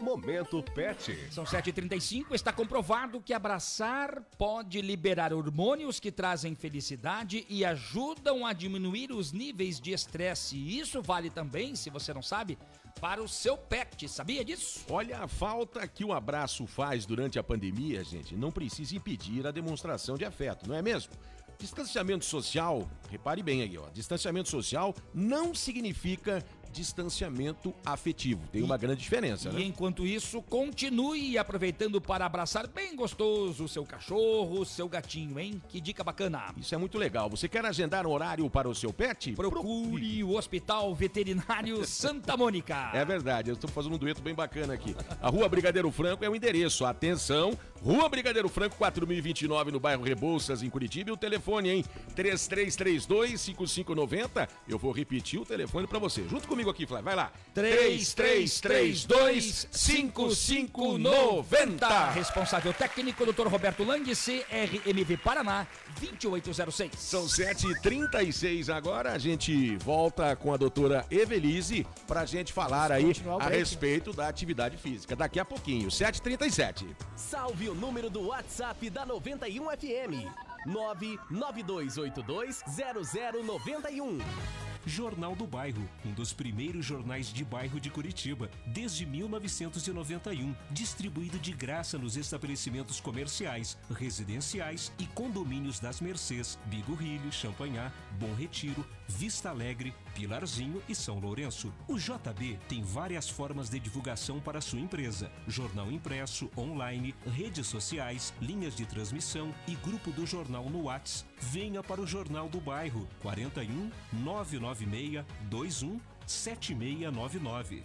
Momento Pet. São 7h35, está comprovado que abraçar pode liberar hormônios que trazem felicidade e ajudam a diminuir os níveis de estresse. E isso vale também, se você não sabe, para o seu pet. Sabia disso? Olha a falta que o abraço faz durante a pandemia, gente. Não precisa impedir a demonstração de afeto, não é mesmo? Distanciamento social, repare bem aí, ó. Distanciamento social não significa distanciamento afetivo. Tem uma grande diferença, E né? enquanto isso, continue aproveitando para abraçar bem gostoso o seu cachorro, o seu gatinho, hein? Que dica bacana. Isso é muito legal. Você quer agendar um horário para o seu pet? Procure o Hospital Veterinário Santa Mônica. É verdade, eu estou fazendo um dueto bem bacana aqui. A Rua Brigadeiro Franco é o endereço. Atenção, Rua Brigadeiro Franco, 4029, no bairro Rebouças, em Curitiba. E o telefone, hein? 3332-5590. Eu vou repetir o telefone para você. Junto comigo aqui, Flávio. Vai lá. 3332-5590. Responsável técnico, Dr. Roberto Lang, CRMV Paraná, 2806. São 7h36 agora. A gente volta com a doutora Evelise pra gente falar aí a respeito da atividade física. Daqui a pouquinho, 7h37. Salve o número do WhatsApp da 91 FM. 992820091. Jornal do Bairro, um dos primeiros jornais de bairro de Curitiba, desde 1991, distribuído de graça nos estabelecimentos comerciais, residenciais e condomínios das Mercês, Bigorrilho, Champanhar, Bom Retiro, Vista Alegre, Pilarzinho e São Lourenço. O JB tem várias formas de divulgação para sua empresa: jornal impresso, online, redes sociais, linhas de transmissão e grupo do jornal no Whats. Venha para o Jornal do Bairro 41 996 21 7699.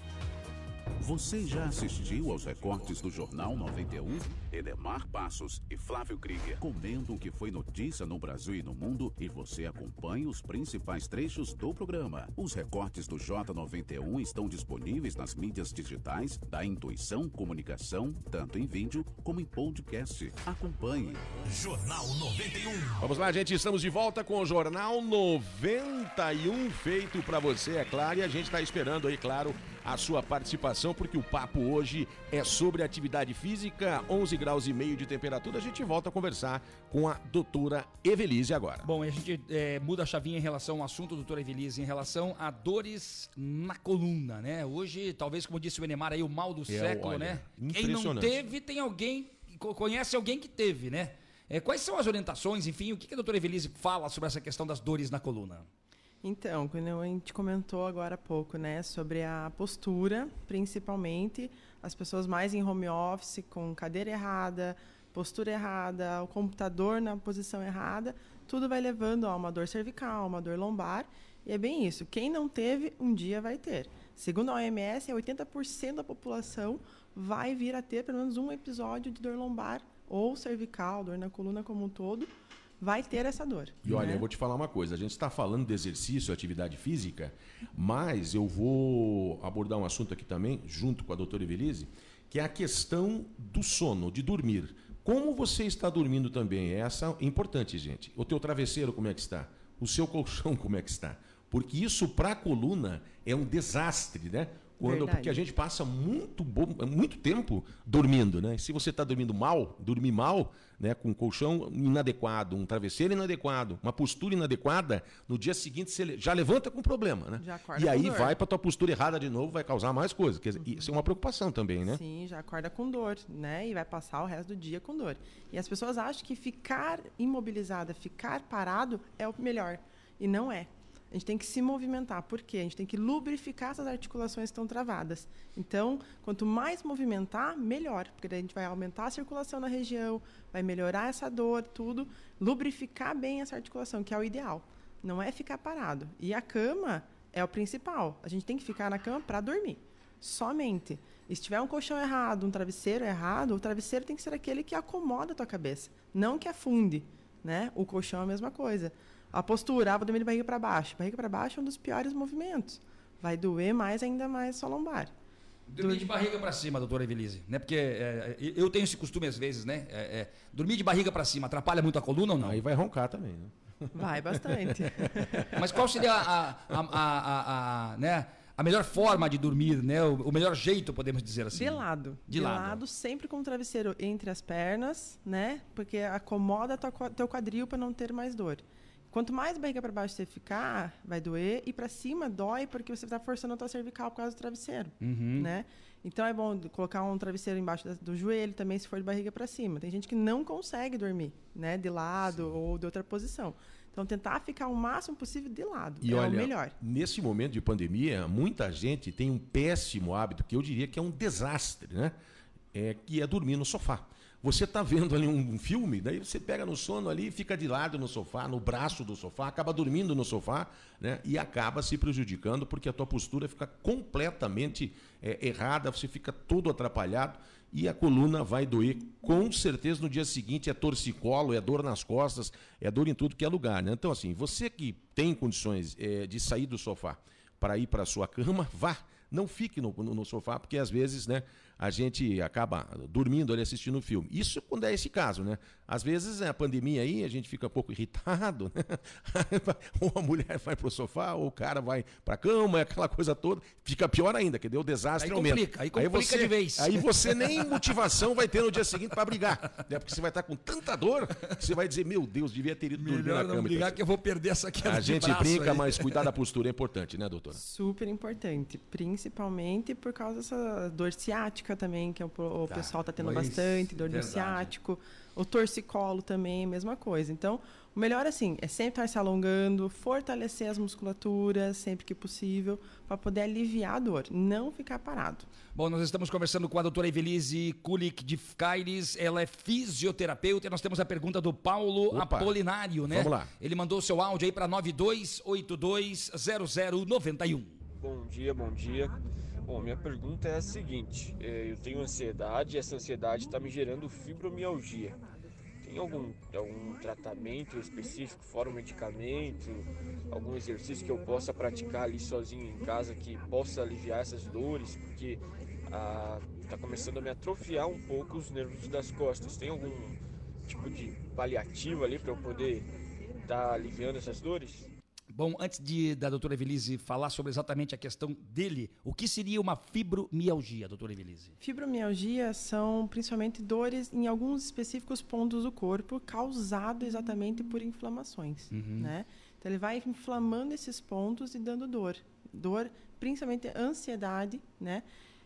Você já assistiu aos recortes do Jornal 91? Edemar Passos e Flávio Krieger comentam o que foi notícia no Brasil e no mundo e você acompanha os principais trechos do programa. Os recortes do J91 estão disponíveis nas mídias digitais da Intuição Comunicação, tanto em vídeo como em podcast. Acompanhe. Jornal 91. Vamos lá, gente. Estamos de volta com o Jornal 91 feito pra você, é claro. E a gente tá esperando aí, claro, a sua participação, porque o papo hoje é sobre atividade física, 11 graus e meio de temperatura. A gente volta a conversar com a doutora Evelise agora. Bom, a gente é, muda a chavinha em relação ao assunto, doutora Evelise, em relação a dores na coluna, né? Hoje, talvez, como disse o Enemar aí, o mal do século, olha, né? Quem não teve, tem alguém, co- conhece alguém que teve, né? É, quais são as orientações, enfim, o que que a doutora Evelise fala sobre essa questão das dores na coluna? Então, quando a gente comentou agora há pouco, né, sobre a postura, principalmente, as pessoas mais em home office, com cadeira errada, postura errada, o computador na posição errada, tudo vai levando a uma dor cervical, uma dor lombar, e é bem isso. Quem não teve, um dia vai ter. Segundo a OMS, 80% da população vai vir a ter pelo menos um episódio de dor lombar ou cervical, dor na coluna como um todo, vai ter essa dor. E olha, né? eu vou te falar uma coisa. A gente está falando de exercício, atividade física, mas eu vou abordar um assunto aqui também, junto com a doutora Evelise, que é a questão do sono, de dormir. Como você está dormindo também? Essa é importante, gente. O teu travesseiro, como é que está? O seu colchão, como é que está? Porque isso, para a coluna, é um desastre, né? Quando, Verdade. porque a gente passa muito, bom, muito tempo dormindo, né? Se você está dormindo mal, dormir mal, né, com um colchão inadequado, um travesseiro inadequado, uma postura inadequada, no dia seguinte você já levanta com problema, né? Já acorda e aí dor. vai para tua postura errada de novo, vai causar mais coisas. Quer dizer, isso é uma preocupação também, né? Sim, já acorda com dor, né? E vai passar o resto do dia com dor. E as pessoas acham que ficar imobilizada, ficar parado é o melhor. E não é. A gente tem que se movimentar. Por quê? A gente tem que lubrificar essas articulações que estão travadas. Então, quanto mais movimentar, melhor. Porque daí a gente vai aumentar a circulação na região, vai melhorar essa dor, tudo. Lubrificar bem essa articulação, que é o ideal. Não é ficar parado. E a cama é o principal. A gente tem que ficar na cama para dormir. Somente. E se tiver um colchão errado, um travesseiro errado, o travesseiro tem que ser aquele que acomoda a tua cabeça, não que afunde, né? O colchão é a mesma coisa. A postura, ah, vou dormir de barriga para baixo. Barriga para baixo é um dos piores movimentos. Vai doer mais ainda mais sua lombar. Dormir de barriga para cima, doutora Evelise, né? Porque é, eu tenho esse costume às vezes, né? É, é, dormir de barriga para cima atrapalha muito a coluna ou não? Aí vai roncar também, né? Vai bastante. Mas qual seria a, a, a, a- a- né? a melhor forma de dormir, né? O, o melhor jeito, podemos dizer assim? De lado. De lado. sempre com o travesseiro entre as pernas, né? Porque acomoda teu quadril para não ter mais dor. Quanto mais barriga para baixo você ficar, vai doer. E para cima dói porque você está forçando a tua cervical por causa do travesseiro, Uhum. né? Então é bom colocar um travesseiro embaixo do joelho também, se for de barriga para cima. Tem gente que não consegue dormir, né? De lado ou de outra posição. Então tentar ficar o máximo possível de lado E é olha, o melhor. nesse momento de pandemia, muita gente tem um péssimo hábito, que eu diria que é um desastre, né? É, que é dormir no sofá. Você está vendo ali um filme, daí você pega no sono ali, fica de lado no sofá, no braço do sofá, acaba dormindo no sofá, né? E acaba se prejudicando porque a tua postura fica completamente é, errada, você fica todo atrapalhado e a coluna vai doer com certeza no dia seguinte é torcicolo, é dor nas costas, é dor em tudo que é lugar, né? Então assim, você que tem condições é, de sair do sofá para ir para a sua cama, vá. Não fique no, no- no sofá, porque às vezes né, a gente acaba dormindo ali assistindo o filme. Isso quando é esse caso, né? Às vezes é a pandemia aí, a gente fica um pouco irritado, né? ou a mulher vai pro sofá, ou o cara vai pra cama, aquela coisa toda. Fica pior ainda, que deu o desastre Aí aumenta. complica, aí complica você, de vez. Aí você nem motivação vai ter no dia seguinte para brigar, né? Porque você vai estar com tanta dor que você vai dizer, meu Deus, devia ter ido dormir Melhor na não cama. então, brigar que eu vou perder essa queda A de gente braço brinca, aí. mas cuidar da postura é importante, né, doutora? Super importante, principalmente por causa dessa dor ciática também, que é o, o Tá, pessoal está tendo pois, bastante, dor verdade. do ciático, o torcicolo também, mesma coisa. Então, o melhor assim é sempre estar se alongando, fortalecer as musculaturas sempre que possível, para poder aliviar a dor, não ficar parado. Bom, nós estamos conversando com a doutora Evelise Kulik de Caires, ela é fisioterapeuta e nós temos a pergunta do Paulo Opa, Apolinário, né? vamos lá. Ele mandou seu áudio aí para 92820091. Bom dia, bom dia. Bom, minha pergunta é a seguinte: eh, eu tenho ansiedade e essa ansiedade está me gerando fibromialgia. Tem algum, algum tratamento específico, fora o medicamento, algum exercício que eu possa praticar ali sozinho em casa que possa aliviar essas dores? Porque está começando a me atrofiar um pouco os nervos das costas. Tem algum tipo de paliativo ali para eu poder estar aliviando essas dores? Bom, antes de, da doutora Evelise falar sobre exatamente a questão dele, o que seria uma fibromialgia, doutora Evelise? Fibromialgia são principalmente dores em alguns específicos pontos do corpo, causado exatamente por inflamações, Uhum. né? Então ele vai inflamando esses pontos e dando dor, dor, principalmente ansiedade, né?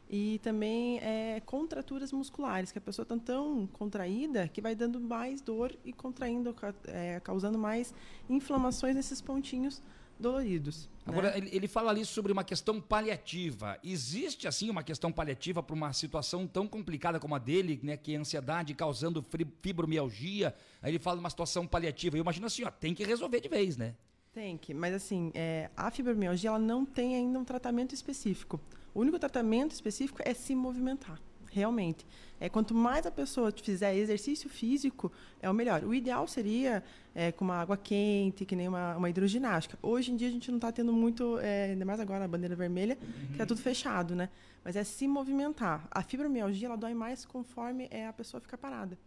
E também é, contraturas musculares, que a pessoa está tão contraída que vai dando mais dor e contraindo, é, causando mais inflamações nesses pontinhos doloridos. Agora, né? ele, ele fala ali sobre uma questão paliativa. Existe, assim, uma questão paliativa para uma situação tão complicada como a dele, né? Que é ansiedade causando fibromialgia. Aí ele fala de uma situação paliativa. Eu imagino assim, ó, tem que resolver de vez, né? Tem que, mas assim, é, a fibromialgia ela não tem ainda um tratamento específico. O único tratamento específico é se movimentar. realmente. É, quanto mais a pessoa fizer exercício físico, é o melhor. O ideal seria é, com uma água quente, que nem uma, uma hidroginástica. Hoje em dia a gente não está tendo muito, é, ainda mais agora a bandeira vermelha, que está tudo fechado, né? Mas é se movimentar. A fibromialgia ela dói mais conforme é, a pessoa fica parada.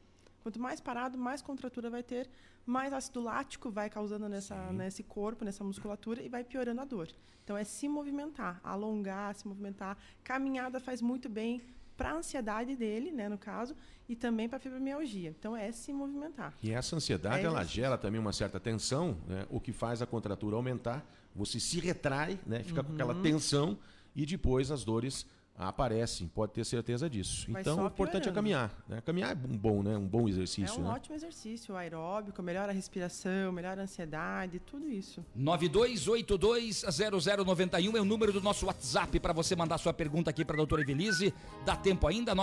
Quanto mais parado, mais contratura vai ter, mais ácido lático vai causando nessa, nesse corpo, nessa musculatura e vai piorando a dor. Então é se movimentar, alongar, se movimentar. Caminhada faz muito bem para a ansiedade dele, né, no caso, e também para a fibromialgia. Então é se movimentar. E essa ansiedade, É ela gera também uma certa tensão, né? o que faz a contratura aumentar. Você se retrai, né? fica com aquela Uhum. tensão e depois as dores aparecem, pode ter certeza disso. Vai então, o importante é caminhar. Né? Caminhar é um bom, né? um bom exercício. é um né? ótimo exercício aeróbico, melhora a respiração, melhora a ansiedade, tudo isso. 92820091 é o número do nosso WhatsApp para você mandar sua pergunta aqui para a doutora Evelise. Dá tempo ainda?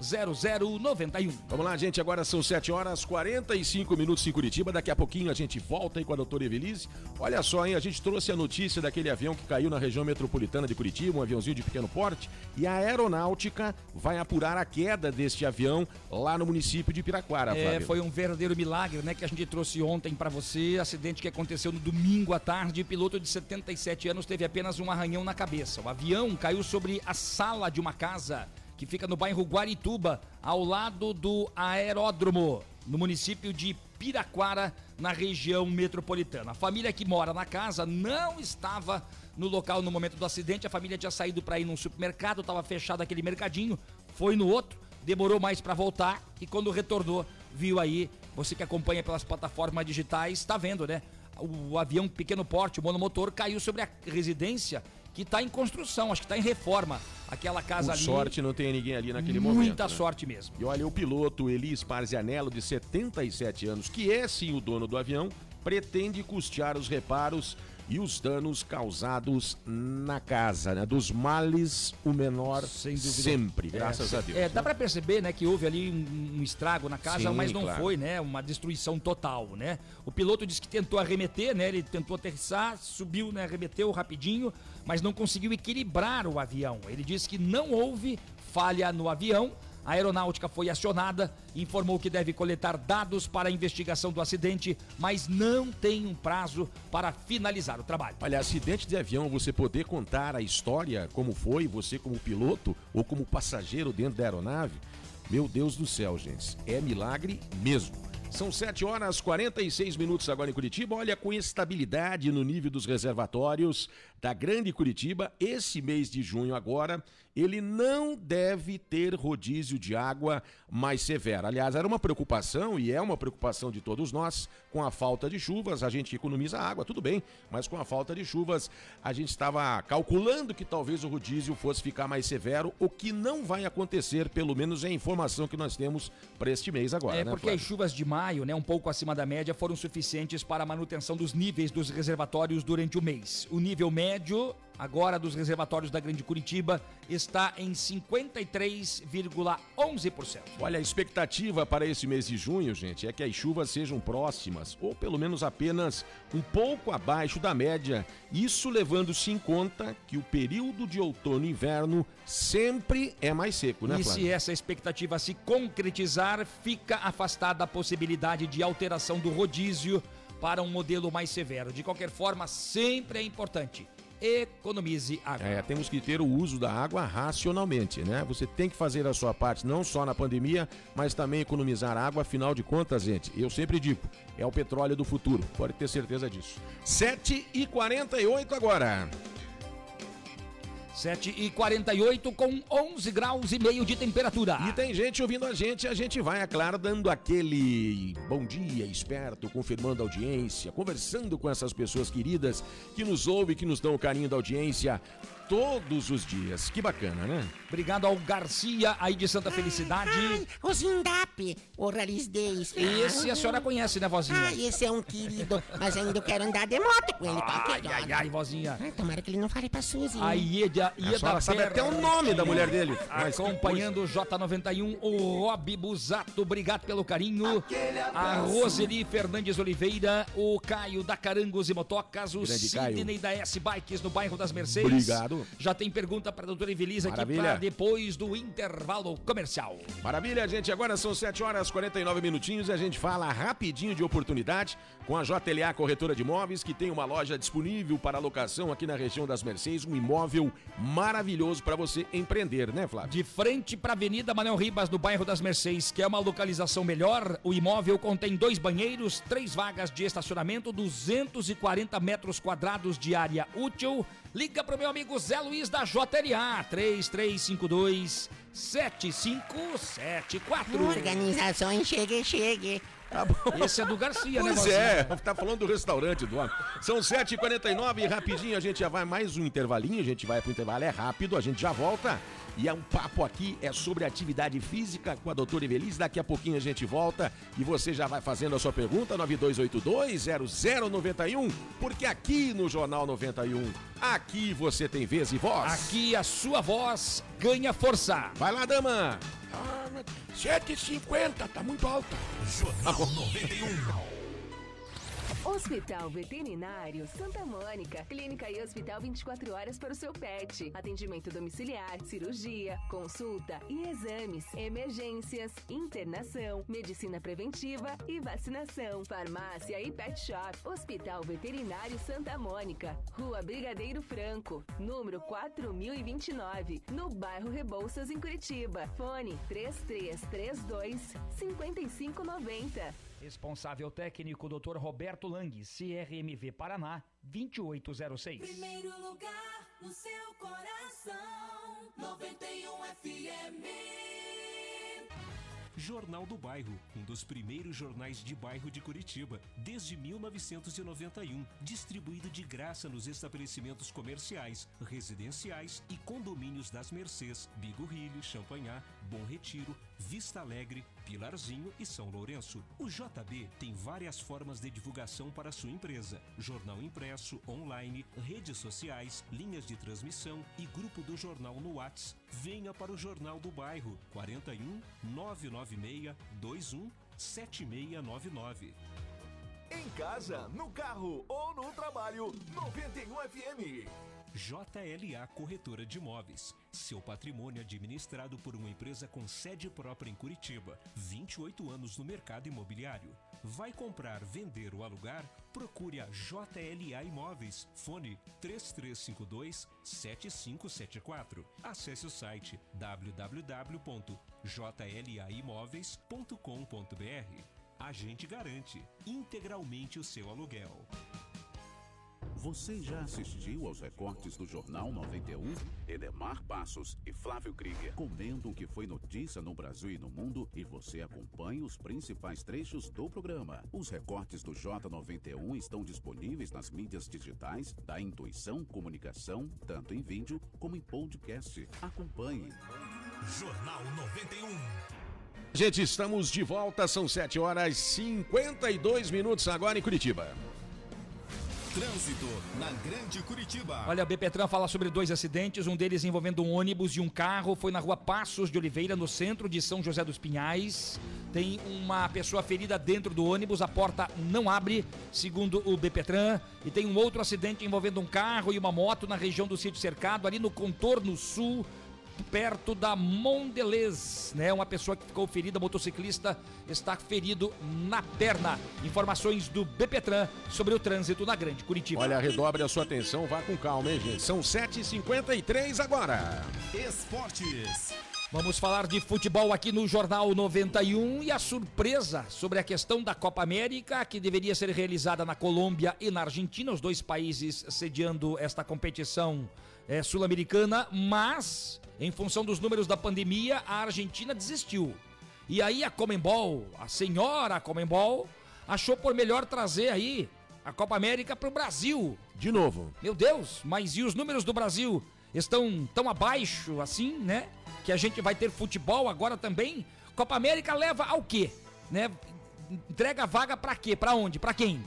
92820091. Vamos lá, gente. Agora são 7 horas 45 minutos em Curitiba. Daqui a pouquinho a gente volta aí com a doutora Evelise. Olha só, hein? A gente trouxe a notícia daquele avião que caiu na região metropolitana de Curitiba, um aviãozinho de pequeno porte. E a aeronáutica vai apurar a queda deste avião lá no município de Piraquara, É, Flávio. foi um verdadeiro milagre, né, que a gente trouxe ontem para você. Acidente que aconteceu no domingo à tarde. Piloto de 77 anos teve apenas um arranhão na cabeça. O avião caiu sobre a sala de uma casa que fica no bairro Guarituba, ao lado do aeródromo, no município de Piraquara, na região metropolitana. A família que mora na casa não estava no local no momento do acidente. A família tinha saído para ir num supermercado, estava fechado aquele mercadinho, foi no outro, demorou mais para voltar e quando retornou, viu aí, você que acompanha pelas plataformas digitais, está vendo, né? O avião pequeno porte, o monomotor, caiu sobre a residência que está em construção, acho que está em reforma. Aquela casa ali. sorte não tem ninguém ali naquele Muita momento. né? sorte mesmo. E olha, o piloto Eli Sparzianello, de 77 anos, que é sim o dono do avião, pretende custear os reparos e os danos causados na casa, né? Dos males, o menor sempre, graças É, a Deus. É, dá pra perceber, né, que houve ali um, um estrago na casa, Sim, mas não claro. foi, né, uma destruição total, né? O piloto disse que tentou arremeter, né, ele tentou aterrissar, subiu, né, arremeteu rapidinho, mas não conseguiu equilibrar o avião. Ele disse que não houve falha no avião. A aeronáutica foi acionada, informou que deve coletar dados para a investigação do acidente, mas não tem um prazo para finalizar o trabalho. Olha, acidente de avião, você poder contar a história, como foi, você como piloto ou como passageiro dentro da aeronave, meu Deus do céu, gente, é milagre mesmo. São 7 horas 46 minutos agora em Curitiba. Olha, com estabilidade no nível dos reservatórios da Grande Curitiba, esse mês de junho agora, ele não deve ter rodízio de água mais severo. Aliás, era uma preocupação e é uma preocupação de todos nós com a falta de chuvas. A gente economiza água, tudo bem, mas com a falta de chuvas, a gente estava calculando que talvez o rodízio fosse ficar mais severo, o que não vai acontecer, pelo menos é a informação que nós temos para este mês agora, É né, porque Flávio? as chuvas de maio, né, um pouco acima da média, foram suficientes para a manutenção dos níveis dos reservatórios durante o mês. O nível médio, agora dos reservatórios da Grande Curitiba, está em 53,11%. Olha, a expectativa para esse mês de junho, gente, é que as chuvas sejam próximas, ou pelo menos apenas um pouco abaixo da média. Isso levando-se em conta que o período de outono e inverno sempre é mais seco, né, E Flávio? se essa expectativa se concretizar, fica afastada a possibilidade de alteração do rodízio para um modelo mais severo. De qualquer forma, sempre é importante. Economize água. É, temos que ter o uso da água racionalmente, né? Você tem que fazer a sua parte, não só na pandemia, mas também economizar água. Afinal de contas, gente, eu sempre digo, é o petróleo do futuro. Pode ter certeza disso. 7 e 48 agora. 7 e 48 com 11 graus e meio de temperatura. E tem gente ouvindo a gente, a gente vai, é claro, dando aquele bom dia esperto, confirmando a audiência, conversando com essas pessoas queridas que nos ouvem, que nos dão o carinho da audiência todos os dias. Que bacana, né? Obrigado ao Garcia aí de Santa Felicidade. Ai, o Zindap, o Rallys Days. Esse a senhora conhece, né, vozinha? Ah, esse é um querido, mas ainda eu quero andar de moto com ele. Ai, ai, ai, vozinha. Ai, tomara que ele não fale pra Suzy. né? A Ieda, Ieda senhora sabe até o nome da mulher dele. Acompanhando o J91, o Rob Busato, obrigado pelo carinho. A Roseli Fernandes Oliveira, o Caio da Carangos e Motocas, o Grande Caio. Sidney da S Bikes no bairro das Mercedes. Obrigado. Já tem pergunta para a doutora Evelise aqui Maravilha. para depois do intervalo comercial. Maravilha, gente. Agora são 7 horas e 49 minutinhos e a gente fala rapidinho de oportunidade com a JLA Corretora de Imóveis, que tem uma loja disponível para locação aqui na região das Mercês, um imóvel maravilhoso para você empreender, né, Flávio? De frente para a Avenida Manuel Ribas, no bairro das Mercês, que é uma localização melhor, o imóvel contém dois banheiros, três vagas de estacionamento, 240 metros quadrados de área útil. Liga pro meu amigo Zé Luiz da JLA, 3352 7574. Organização Chegue Chegue. Tá bom. Esse é do Garcia, né, Pois é, tá falando do restaurante do homem. São 7h49 e rapidinho a gente já vai mais um intervalinho, a gente vai pro intervalo, é rápido, a gente já volta. E é um papo aqui, é sobre atividade física com a doutora Evelise. Daqui a pouquinho a gente volta e você já vai fazendo a sua pergunta, 9282-0091, porque aqui no Jornal 91, aqui você tem vez e voz. Aqui a sua voz ganha força. Vai lá, dama. Ah, mas 7,50, tá muito alta. Jornal 91. Hospital Veterinário Santa Mônica. Clínica e hospital 24 horas para o seu pet. Atendimento domiciliar, cirurgia, consulta e exames, emergências, internação, medicina preventiva e vacinação. Farmácia e pet shop. Hospital Veterinário Santa Mônica. Rua Brigadeiro Franco, número 4029, no bairro Rebouças, em Curitiba. Fone 3332 5590. Responsável técnico Dr. Roberto Lang, CRMV Paraná, 2806. Primeiro lugar no seu coração. 91 FM. Jornal do Bairro, um dos primeiros jornais de bairro de Curitiba, desde 1991, distribuído de graça nos estabelecimentos comerciais, residenciais e condomínios das Mercês, Bigorrilho, Champanhar, Bom Retiro, Vista Alegre, Pilarzinho e São Lourenço. O JB tem várias formas de divulgação para sua empresa: jornal impresso, online, redes sociais, linhas de transmissão e grupo do jornal no Whats. Venha para o Jornal do Bairro 41 996 21 7699. Em casa, no carro ou no trabalho, 91 FM. JLA Corretora de Imóveis. Seu patrimônio administrado por uma empresa com sede própria em Curitiba. 28 anos no mercado imobiliário. Vai comprar, vender ou alugar? Procure a JLA Imóveis. Fone 3352 7574. Acesse o site www.jlaimóveis.com.br. A gente garante integralmente o seu aluguel. Você já assistiu aos recortes do Jornal 91? Edemar Passos e Flávio Krieger comentam o que foi notícia no Brasil e no mundo e você acompanha os principais trechos do programa. Os recortes do J91 estão disponíveis nas mídias digitais da Intuição Comunicação, tanto em vídeo como em podcast. Acompanhe. Jornal 91. Gente, estamos de volta, são 7 horas e 52 minutos agora em Curitiba. Trânsito na Grande Curitiba. Olha, a Bepetran fala sobre dois acidentes, um deles envolvendo um ônibus e um carro. Foi na rua Passos de Oliveira, no centro de São José dos Pinhais. Tem uma pessoa ferida dentro do ônibus, a porta não abre, segundo o Bepetran. E tem um outro acidente envolvendo um carro e uma moto na região do sítio cercado, ali no contorno sul perto da Mondelez, né? Uma pessoa que ficou ferida, motociclista, está ferido na perna. Informações do Bepetran sobre o trânsito na Grande Curitiba. Olha, redobre a sua atenção, vá com calma, hein, gente? São 7h53 agora. Esportes. Vamos falar de futebol aqui no Jornal 91 e a surpresa sobre a questão da Copa América, que deveria ser realizada na Colômbia e na Argentina, os dois países sediando esta competição é, sul-americana, mas em função dos números da pandemia, a Argentina desistiu. E aí a Comembol, a senhora Comembol, achou por melhor trazer aí a Copa América para o Brasil. De novo. Meu Deus, mas e os números do Brasil estão tão abaixo assim, né? Que a gente vai ter futebol agora também. Copa América leva ao quê? Né? Entrega vaga para quê? Para onde? Para quem?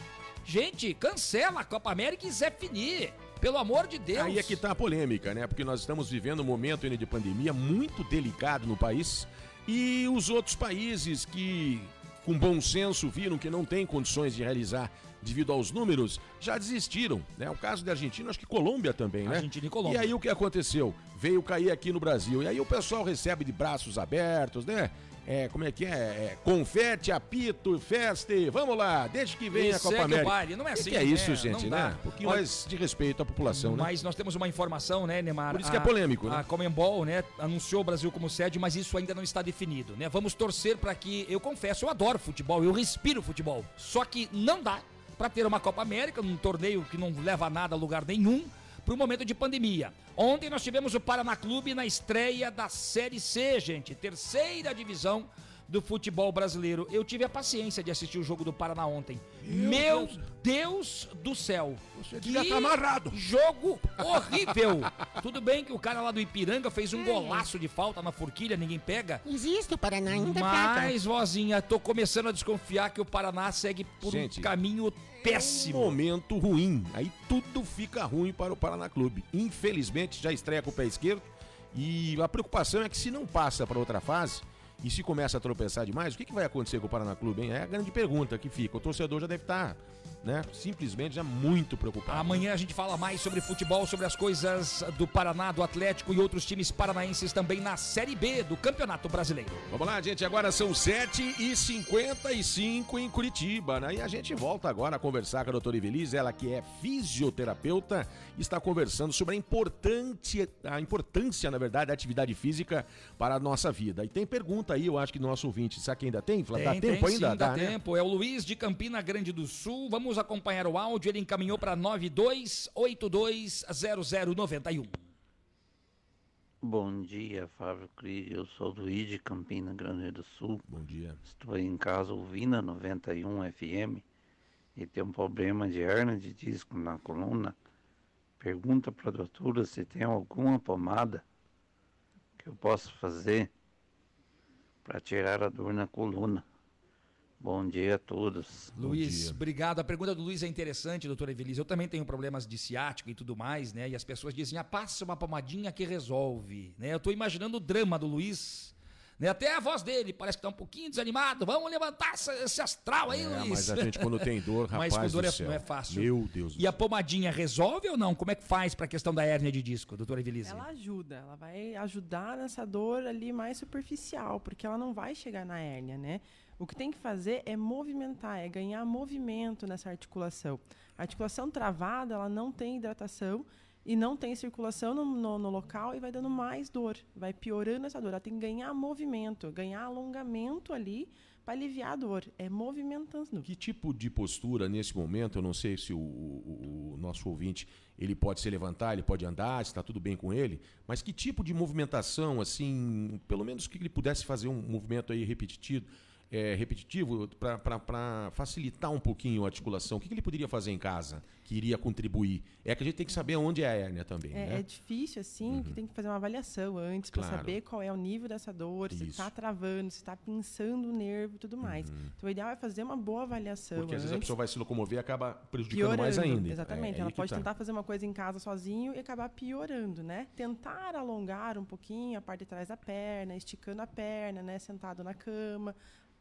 Gente, cancela a Copa América e Zé Finir. Pelo amor de Deus. Aí é que tá a polêmica, né? Porque nós estamos vivendo um momento de pandemia muito delicado no país e os outros países que com bom senso viram que não tem condições de realizar devido aos números, já desistiram. Né? O caso da Argentina, acho que Colômbia também, né? Argentina e Colômbia. E aí o que aconteceu? Veio cair aqui no Brasil. E aí o pessoal recebe de braços abertos, né? É, como é que é? é confete, apito, festa, e vamos lá, desde que venha a Copa o América. baile, não é assim, que é isso, né? gente, né? Um pouquinho Olha- mais de respeito à população, né? Mas nós temos uma informação, né, Neymar? Por isso que é polêmico, né? A Comembol, né, anunciou o Brasil como sede, mas isso ainda não está definido, né? Vamos torcer para que, eu confesso, eu adoro futebol, eu respiro futebol. Só que não dá para ter uma Copa América, um torneio que não leva nada a lugar nenhum, para o momento de pandemia. Ontem nós tivemos o Paraná Clube na estreia da Série C, gente, terceira divisão do futebol brasileiro. Eu tive a paciência de assistir o jogo do Paraná ontem. Meu, Deus. do céu. Você devia tá amarrado. Jogo horrível. Tudo bem que o cara lá do Ipiranga fez um golaço de falta na forquilha, ninguém pega. Existe o Paraná ainda, Mas, vozinha, tô começando a desconfiar que o Paraná segue por Gente, um caminho péssimo. Um momento ruim. Aí tudo fica ruim para o Paraná Clube. Infelizmente, já estreia com o pé esquerdo. E a preocupação é que se não passa para outra fase e se começa a tropeçar demais, o que, que vai acontecer com o Paraná Clube, hein? É a grande pergunta que fica. O torcedor já deve estar, né, simplesmente já muito preocupado. Amanhã a gente fala mais sobre futebol, sobre as coisas do Paraná, do Atlético e outros times paranaenses também na Série B do Campeonato Brasileiro. Vamos lá, gente. Agora são 7h55 em Curitiba, né? E a gente volta agora a conversar com a doutora Ivelise, ela que é fisioterapeuta, está conversando sobre a, importante, a importância, na verdade, da atividade física para a nossa vida. E tem pergunta aí, eu acho que nosso ouvinte. Será que ainda tem? Flávio? Dá Tem, tempo tem, ainda? sim, dá, né? tempo. É o Luiz de Campina Grande do Sul. Vamos acompanhar o áudio. Ele encaminhou para 92820091. Bom dia, Fábio Cris. Eu sou Luiz de Campina Grande do Sul. Bom dia. Estou em casa ouvindo a 91 FM e tenho um problema de hernia de disco na coluna. Pergunta para a doutora se tem alguma pomada que eu possa fazer para tirar a dor na coluna. Bom dia a todos. Luiz, obrigado. A pergunta do Luiz é interessante, doutora Evelise. Eu também tenho problemas de ciático e tudo mais, né? E as pessoas dizem, ah, passa uma pomadinha que resolve, né? Eu tô imaginando o drama do Luiz, né? Até a voz dele parece que tá um pouquinho desanimado. Vamos levantar esse astral aí, É, Luiz. mas a gente quando tem dor, Mas rapaz com dor do é- céu. não é fácil. Meu Deus do E a pomadinha resolve ou não? Como é que faz pra questão da hérnia de disco, doutora Evelise? Ela ajuda, ela vai ajudar nessa dor ali mais superficial, porque ela não vai chegar na hérnia, né? O que tem que fazer é movimentar, é ganhar movimento nessa articulação. A articulação travada, ela não tem hidratação e não tem circulação no, no- no local e vai dando mais dor, vai piorando essa dor. Ela tem que ganhar movimento, ganhar alongamento ali para aliviar a dor. É movimentando. Que tipo de postura nesse momento? Eu não sei se o, o- o nosso ouvinte ele pode se levantar, ele pode andar, está tudo bem com ele, mas que tipo de movimentação, assim, pelo menos que ele pudesse fazer um movimento aí repetitivo, é, repetitivo para facilitar um pouquinho a articulação. O que, que ele poderia fazer em casa que iria contribuir? É que a gente tem que saber onde é a hérnia também, É, né? é difícil, assim, que tem que fazer uma avaliação antes para Claro. saber qual é o nível dessa dor, se está travando, se está pinçando o nervo e tudo mais. Então, o ideal é fazer uma boa avaliação Porque às vezes a antes, pessoa vai se locomover e acaba prejudicando mais piorando. ainda. Exatamente. É, Ela pode tá. tentar fazer uma coisa em casa sozinho e acabar piorando, né? Tentar alongar um pouquinho a parte de trás da perna, esticando a perna, né? Sentado na cama.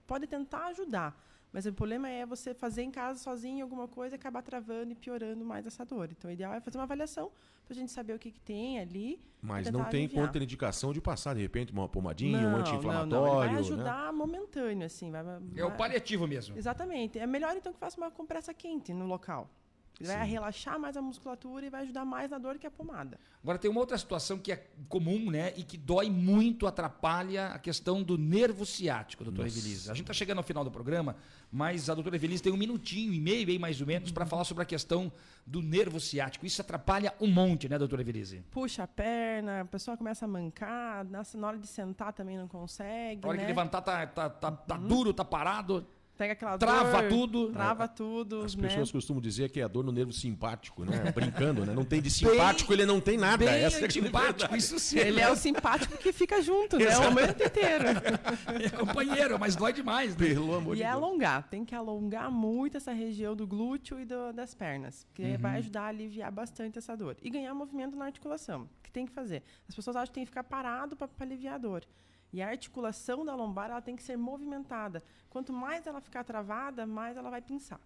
Pode tentar ajudar. Mas o problema é você fazer em casa sozinho alguma coisa e acabar travando e piorando mais essa dor. Então, o ideal é fazer uma avaliação para a gente saber o que, que tem ali. Mas não tem aliviar. contraindicação de passar, de repente, uma pomadinha, um Não, anti-inflamatório. Não, não. Ele vai né? ajudar momentâneo, assim. Vai, É o vai- paliativo mesmo. Exatamente. É melhor então que faça uma compressa quente no local. Ele vai relaxar mais a musculatura e vai ajudar mais na dor que a pomada. Agora tem uma outra situação que é comum, né? E que dói muito, atrapalha a questão do nervo ciático, doutora. Evelise. A gente tá chegando ao final do programa, mas a doutora Evelise tem um minutinho e meio aí, mais ou menos, para falar sobre a questão do nervo ciático. Isso atrapalha um monte, né, doutora Evelise? Puxa a perna, a pessoa começa a mancar, na na hora de sentar também não consegue. A hora né? que levantar tá, tá, tá, tá duro, tá parado. Pega aquela Trava dor, tudo. Trava tudo. As né? pessoas costumam dizer que é a dor no nervo simpático, né? Brincando, né? Não tem de simpático, ele não tem nada. bem Essa é verdade. isso sim. Ele é o simpático que fica junto, né? O Exato. momento inteiro. É companheiro, mas dói demais. Né? Pelo amor E é alongar, tem que alongar muito essa região do glúteo e do- das pernas, porque Uhum. vai ajudar a aliviar bastante essa dor. E ganhar movimento na articulação, o que tem que fazer? As pessoas acham que tem que ficar parado para aliviar a dor. E a articulação da lombar ela tem que ser movimentada. Quanto mais ela ficar travada, mais ela vai pinçar.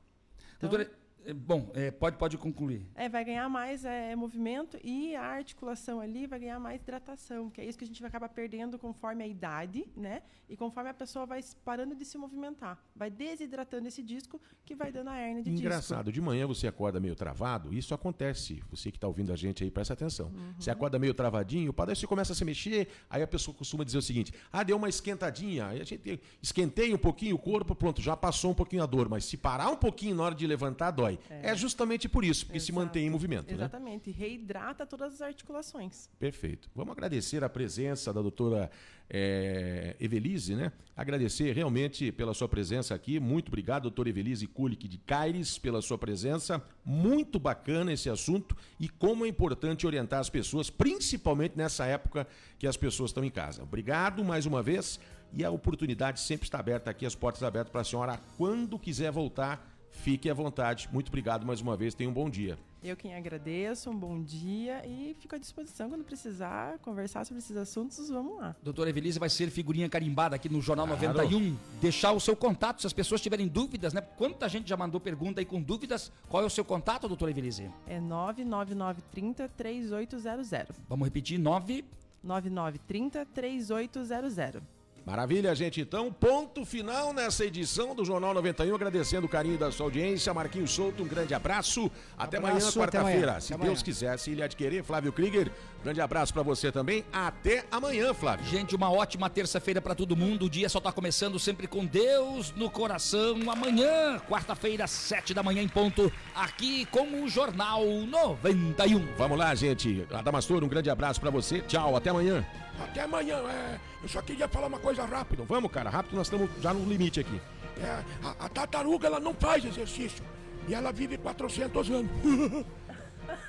Então, Doutora, Bom, é, pode, pode concluir. É, vai ganhar mais é, movimento e a articulação ali vai ganhar mais hidratação, que é isso que a gente vai acabar perdendo conforme a idade, né? E conforme a pessoa vai parando de se movimentar. Vai desidratando esse disco que vai dando a hernia de disco. Engraçado, de manhã você acorda meio travado, isso acontece. Você que está ouvindo a gente aí, presta atenção. Você acorda meio travadinho, para você começa a se mexer, aí a pessoa costuma dizer o seguinte: ah, deu uma esquentadinha, aí a gente esquentei um pouquinho o corpo, pronto, já passou um pouquinho a dor, mas se parar um pouquinho na hora de levantar, dói. É, É. justamente por isso, porque se mantém em movimento, né? Exatamente. Reidrata todas as articulações. Perfeito. Vamos agradecer a presença da doutora eh, Evelise, né? Agradecer realmente pela sua presença aqui. Muito obrigado, doutora Evelise Kulik de Caires, pela sua presença. Muito bacana esse assunto e como é importante orientar as pessoas, principalmente nessa época que as pessoas estão em casa. Obrigado mais uma vez e a oportunidade sempre está aberta aqui, as portas abertas para a senhora quando quiser voltar. Fique à vontade. Muito obrigado mais uma vez. Tenha um bom dia. Eu quem agradeço, um bom dia e fico à disposição quando precisar conversar sobre esses assuntos, vamos lá. Doutora Evelise vai ser figurinha carimbada aqui no Jornal Claro. 91. Deixar o seu contato, se as pessoas tiverem dúvidas, né? Quanta gente já mandou pergunta aí com dúvidas. Qual é o seu contato, doutora Evelise? É 99930 3800. Vamos repetir, 9... 9930 3800. Maravilha, gente. Então, ponto final nessa edição do Jornal 91. Agradecendo o carinho da sua audiência. Marquinhos Souto, um grande abraço. Até Abraço, amanhã, quarta-feira. Se Até Deus amanhã. quiser, se ele adquirir. Flávio Krieger, grande abraço pra você também. Até amanhã, Flávio. Gente, uma ótima terça-feira pra todo mundo. O dia só tá começando sempre com Deus no coração. Amanhã, quarta-feira, sete da manhã em ponto, aqui com o Jornal 91. Vamos lá, gente. Adamastor, um grande abraço pra você. Tchau, até amanhã. Até amanhã. É, eu só queria falar uma coisa rápida. Então vamos, cara, rápido, nós estamos já no limite aqui. É, a, a tartaruga ela não faz exercício. E ela vive 400 anos.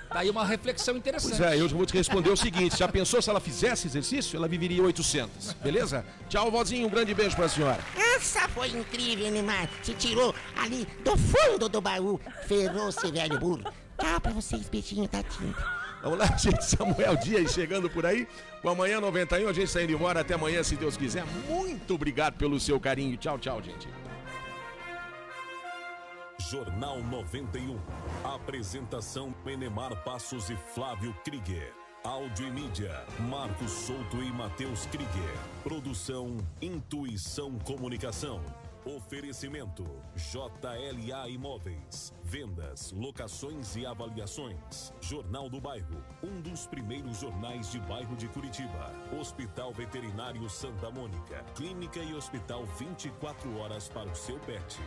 Tá aí uma reflexão interessante. Pois é, eu vou te responder o seguinte: já pensou se ela fizesse exercício? Ela viveria 800, beleza? Tchau, vozinho, um grande beijo pra senhora. Essa foi incrível, Neymar. Se tirou ali do fundo do baú. Ferrou-se, velho burro. Tchau pra vocês, beijinho, Tatinho. Vamos lá, gente. Samuel Dias chegando por aí. Com amanhã 91, a gente saindo embora. Até amanhã, se Deus quiser. Muito obrigado pelo seu carinho. Tchau, tchau, gente. Jornal 91. Apresentação Enemar Passos e Flávio Krieger. Áudio e mídia, Marcos Souto e Matheus Krieger. Produção Intuição Comunicação. Oferecimento JLA Imóveis. Vendas, locações e avaliações. Jornal do Bairro, um dos primeiros jornais de bairro de Curitiba. Hospital Veterinário Santa Mônica. Clínica e hospital 24 horas para o seu pet.